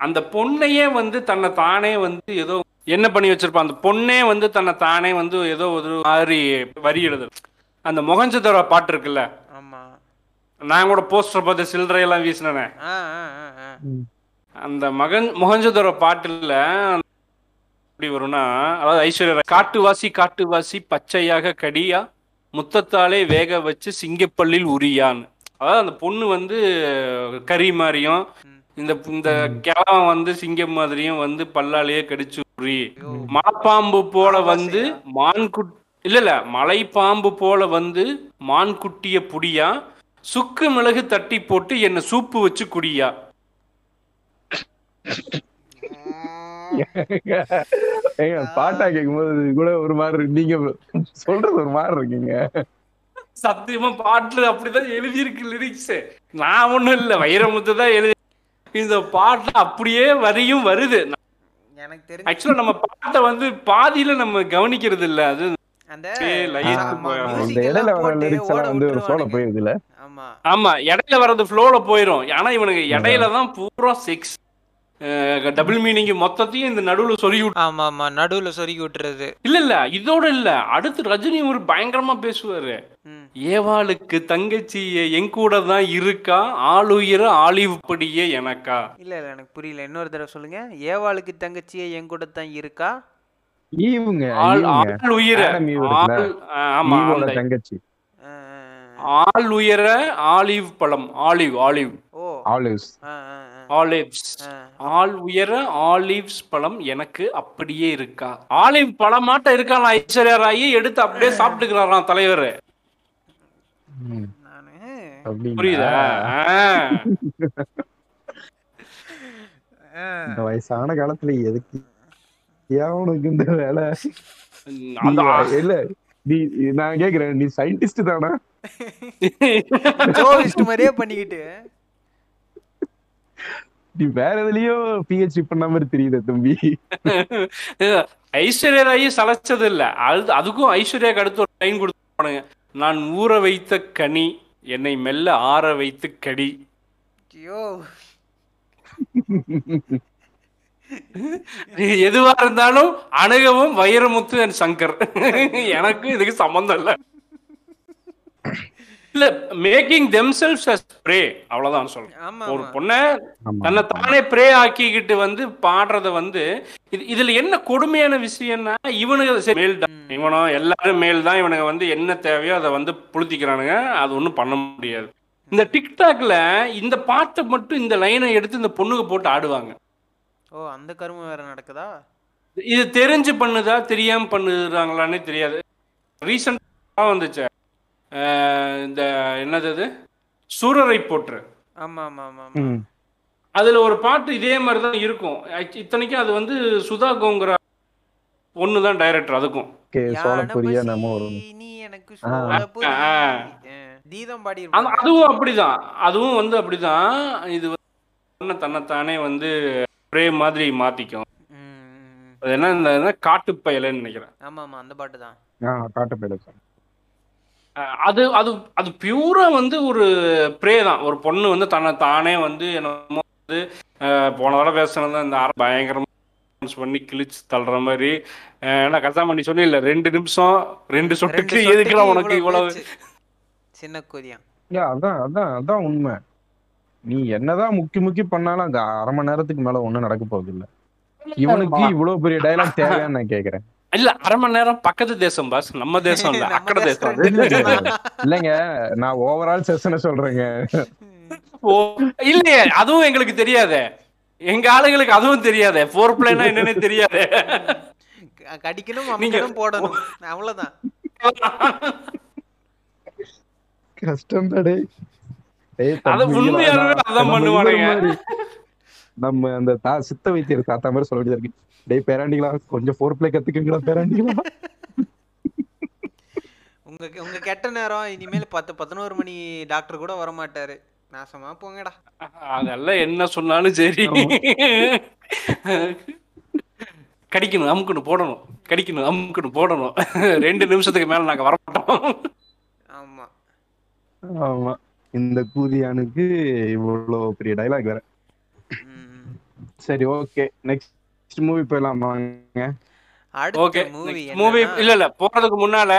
அந்த பொண்ணையே வந்து தன்னை தானே வந்து ஏதோ என்ன பண்ணி வச்சிருப்பான் அந்த பொண்ணே வந்து தன்னை தானே வந்து ஏதோ ஒரு மாதிரி வரி எழுது அந்த முகஞ்சதோர பாட்டு இருக்குல்ல? ஆமா. நான் கூட போஸ்டர் பார்த்து சில்லறையெல்லாம் வீசினேன். அந்த மகன் முகஞ்சதோர பாட்டுல எப்படி வரும்னா அதாவது ஐஸ்வர்யா ராய், காட்டுவாசி காட்டுவாசி பச்சையாக கடியா முத்தத்தாலே வேக வச்சு சிங்கப்பள்ளியில் உரியான்னு அதாவது அந்த பொண்ணு வந்து கறி மாதிரியும். இந்த இந்த கிழவன் வந்து சிங்கம் மாதிரியும் வந்து பல்லாலேயே கடிச்சு உரி. மலைப்பாம்பு போல வந்து மான்குட் இல்ல இல்ல மலைப்பாம்பு போல வந்து மான்குட்டிய புடியா சுக்கு மிளகு தட்டி போட்டு என்ன சூப்பு வச்சு குடியா ஏங்க பாட்டா கேட்கும்போது கூட ஒரு மாதிரி இருக்கு. நீங்க சொல்றது ஒரு மாதிரி இருக்கீங்க. சத்தியமா பாட்டுல அப்படிதான் எழுதியிருக்கு லிரிக்ஸ் நான் ஒண்ணும் இல்ல வைரமுத்து தான் எழுதி. இந்த பாட்டுல அப்படியே வரியும் வருது. எனக்கு தெரிஞ்சு ஆக்சுவலா நம்ம பாட்டை வந்து பாதியில நம்ம கவனிக்கிறது இல்ல. அது போட்டு ஆமா. இடையில வர்றது ஃப்ளோல போயிரும். ஆனா இவனுக்கு இடையில தான் பூரா செக்ஸ் டபுள் மீனிங் மொத்தத்தையும் இந்த நடுவுல சொல்லி ஆமா ஆமா நடுவுல சொருகி விட்டுறது. இல்ல இல்ல இதோட இல்ல. அடுத்து ரஜினி ஒரு பயங்கரமா பேசுவாரு. ஏவாளுக்கு தங்கச்சி என் கூட தான் இருக்கா? ஆளுயிர ஆலிவ் படியே எனக்கா? இல்ல இல்ல எனக்கு புரியல. இன்னொரு தடவை சொல்லுங்க. ஏவாளுக்கு தங்கச்சியே என் கூட தான் இருக்கா? ஈவுங்க ஆள் உயிர. ஆமா தங்கச்சி. ஆள் உயர ஆலிவ் பழம். Olive olive. ஓ. ஆலிவ்ஸ். ஆலிவ்ஸ். ஆ. ஆள் உயர ஆலிவ்ஸ் பழம் எனக்கு அப்படியே இருக்கா? ஆலிவ் பழமாட்ட இருக்கான் ஐஸ்வர்யா ராயி? எடுத்து அப்படியே சாப்பிட்டுக்கிறாராம் தலைவர். நானு. புரியுதா? வயசான காலத்துல எதுக்கு ஏன் உனக்கு இந்த வேலை? இல்ல நீ நான் கேக்குறேன் நீ சயின்டிஸ்ட் தானா? மாதிரியே பண்ணிக்கிட்டு. நீ வேற எதுலயும் பிஹெச்டி பண்ண மாதிரி தெரியுது தம்பி. ஐஸ்வர்யா ராயி சளைச்சது இல்ல. அது அதுக்கும் ஐஸ்வர்யாக்கு அடுத்து ஒரு லைன் கொடுத்துருப்பானுங்க. நான் ஊற வைத்த கனி என்னை மெல்ல ஆற வைத்து கடி. ஐயோ. எதுவா இருந்தாலும் அணுகவும் வைரமுத்து அண்ட் சங்கர். எனக்கு இதுக்கு சம்பந்தம் இல்ல. இல்ல மேக்கிங் தெம்செல்ஸ் அஸ் ப்ரே அவ்வளவுதான் சொல்றேன். ஒரு பொண்ணை. தன்னை தானே ப்ரே ஆக்கிக்கிட்டு வந்து பாடுறத வந்து இது இதுல என்ன கொடுமையான விஷயம்னா இவனுக்கு மேல் தான் இவனும் எல்லாரும் மேல் தான் இவனுங்க வந்து என்ன தேவையோ அதை வந்து புளுத்திக்கிறானுங்க. அது ஒண்ணும் பண்ண முடியாது. இந்த டிக்டாக்ல இந்த பாட்டை மட்டும் இந்த லைனை எடுத்து இந்த பொண்ணுங்க போட்டு ஆடுவாங்க. ஓ அந்த கருமம் வேற நடக்குதா? இது தெரிஞ்சு பண்ணுதா தெரியாம பண்ணுறாங்களான்னே தெரியாது. ரீசெண்டாக வந்துச்சு. இந்த என்னது அது? சூரரை போற்று. ஆமா ஆமா ஆமா ஆமா ம். அதுல ஒரு பாட்டு இதே மாதிரி தான் இருக்கும் இத்தனைக்கும் அது வந்து சுதா கோங்குரா ஒன்று தான் டைரக்டர் அதுக்கும். அதுவும் அப்படிதான். அதுவும் வந்து அப்படிதான். இது வந்து தன்னைத்தானே வந்து ப்ரே மாதிரி மாத்திக்கும். அது என்ன காட்டுப்பயலைன்னு நினைக்கிறேன். ஆமா ஆமா அந்த பாட்டு தான் ஆ காட்ட அஹ் அது அது அது பியூரா வந்து ஒரு ப்ரே தான். ஒரு பொண்ணு வந்து தன்னை தானே வந்து என்னமோ வந்து போன தடவை பேசுனது இந்த அரை பயங்கரமா பண்ணி கிழிச்சு தள்ளுற மாதிரி. என்ன கசாம நீ சொன்னில ரெண்டு நிமிஷம் ரெண்டு சொட்டுக்கு சொட்டுக்கு உனக்கு இவ்வளவு. சின்ன கொதியம் ஏ அதான் அதான் அதான் உண்மை. நீ என்னதான் முக்கி முக்கி பண்ணாலும் அங்க அரை மணி நேரத்துக்கு மேல ஒண்ணும் நடக்க போகுது இல்ல இவனுக்கு இவ்வளவு பெரிய டைலாக் தேவையான்னு நான் கேக்குறேன். இல்ல அரை மணி நேரம் பக்கத்து தேசம் பாஸ் நம்ம தேசம் இல்ல அக்கட தேசம். இல்லைங்க நான் ஓவரால் செஷனை சொல்றேங்க. இல்லையே அதுவும் எங்களுக்கு தெரியாதே. எங்க ஆளுங்களுக்கு அதுவும் தெரியாதே. ஃபோர் பிளேனா என்னன்னே தெரியாதே. கடிக்கணும் அமைக்கணும் போடணும். அவ்வளவுதான். கஷ்டம் அதான் நம்ம அந்த தா சித்த வைத்தியர் தாத்தா மாதிரி சொல்ல வேண்டியதா இருக்கு. டேய் பேராண்டிகளா கொஞ்சம் ஃபோர் பிளே கத்துக்குங்களா பேராண்டிகளா? உங்க உங்க கெட்ட நேரம் இனிமேல் பத்து பதினோரு மணி டாக்டர் கூட வர மாட்டாரு நாசமா போங்கடா. அதெல்லாம் என்ன சொன்னாலும் சரி. கடிக்கணும் அமுக்கணும் போடணும். கடிக்கணும் அமுக்கணும் போடணும். ரெண்டு நிமிஷத்துக்கு மேல நாங்க வரமாட்டோம். ஆமா. ஆமா. இந்த கூதியானுக்கு இவ்வளவு பெரிய டைலாக் வேற. சரி ஓகே நெக்ஸ்ட் மூவி போயிடலாம் வாங்க ஓகே அடுத்த மூவி மூவி இல்ல இல்ல போறதுக்கு முன்னால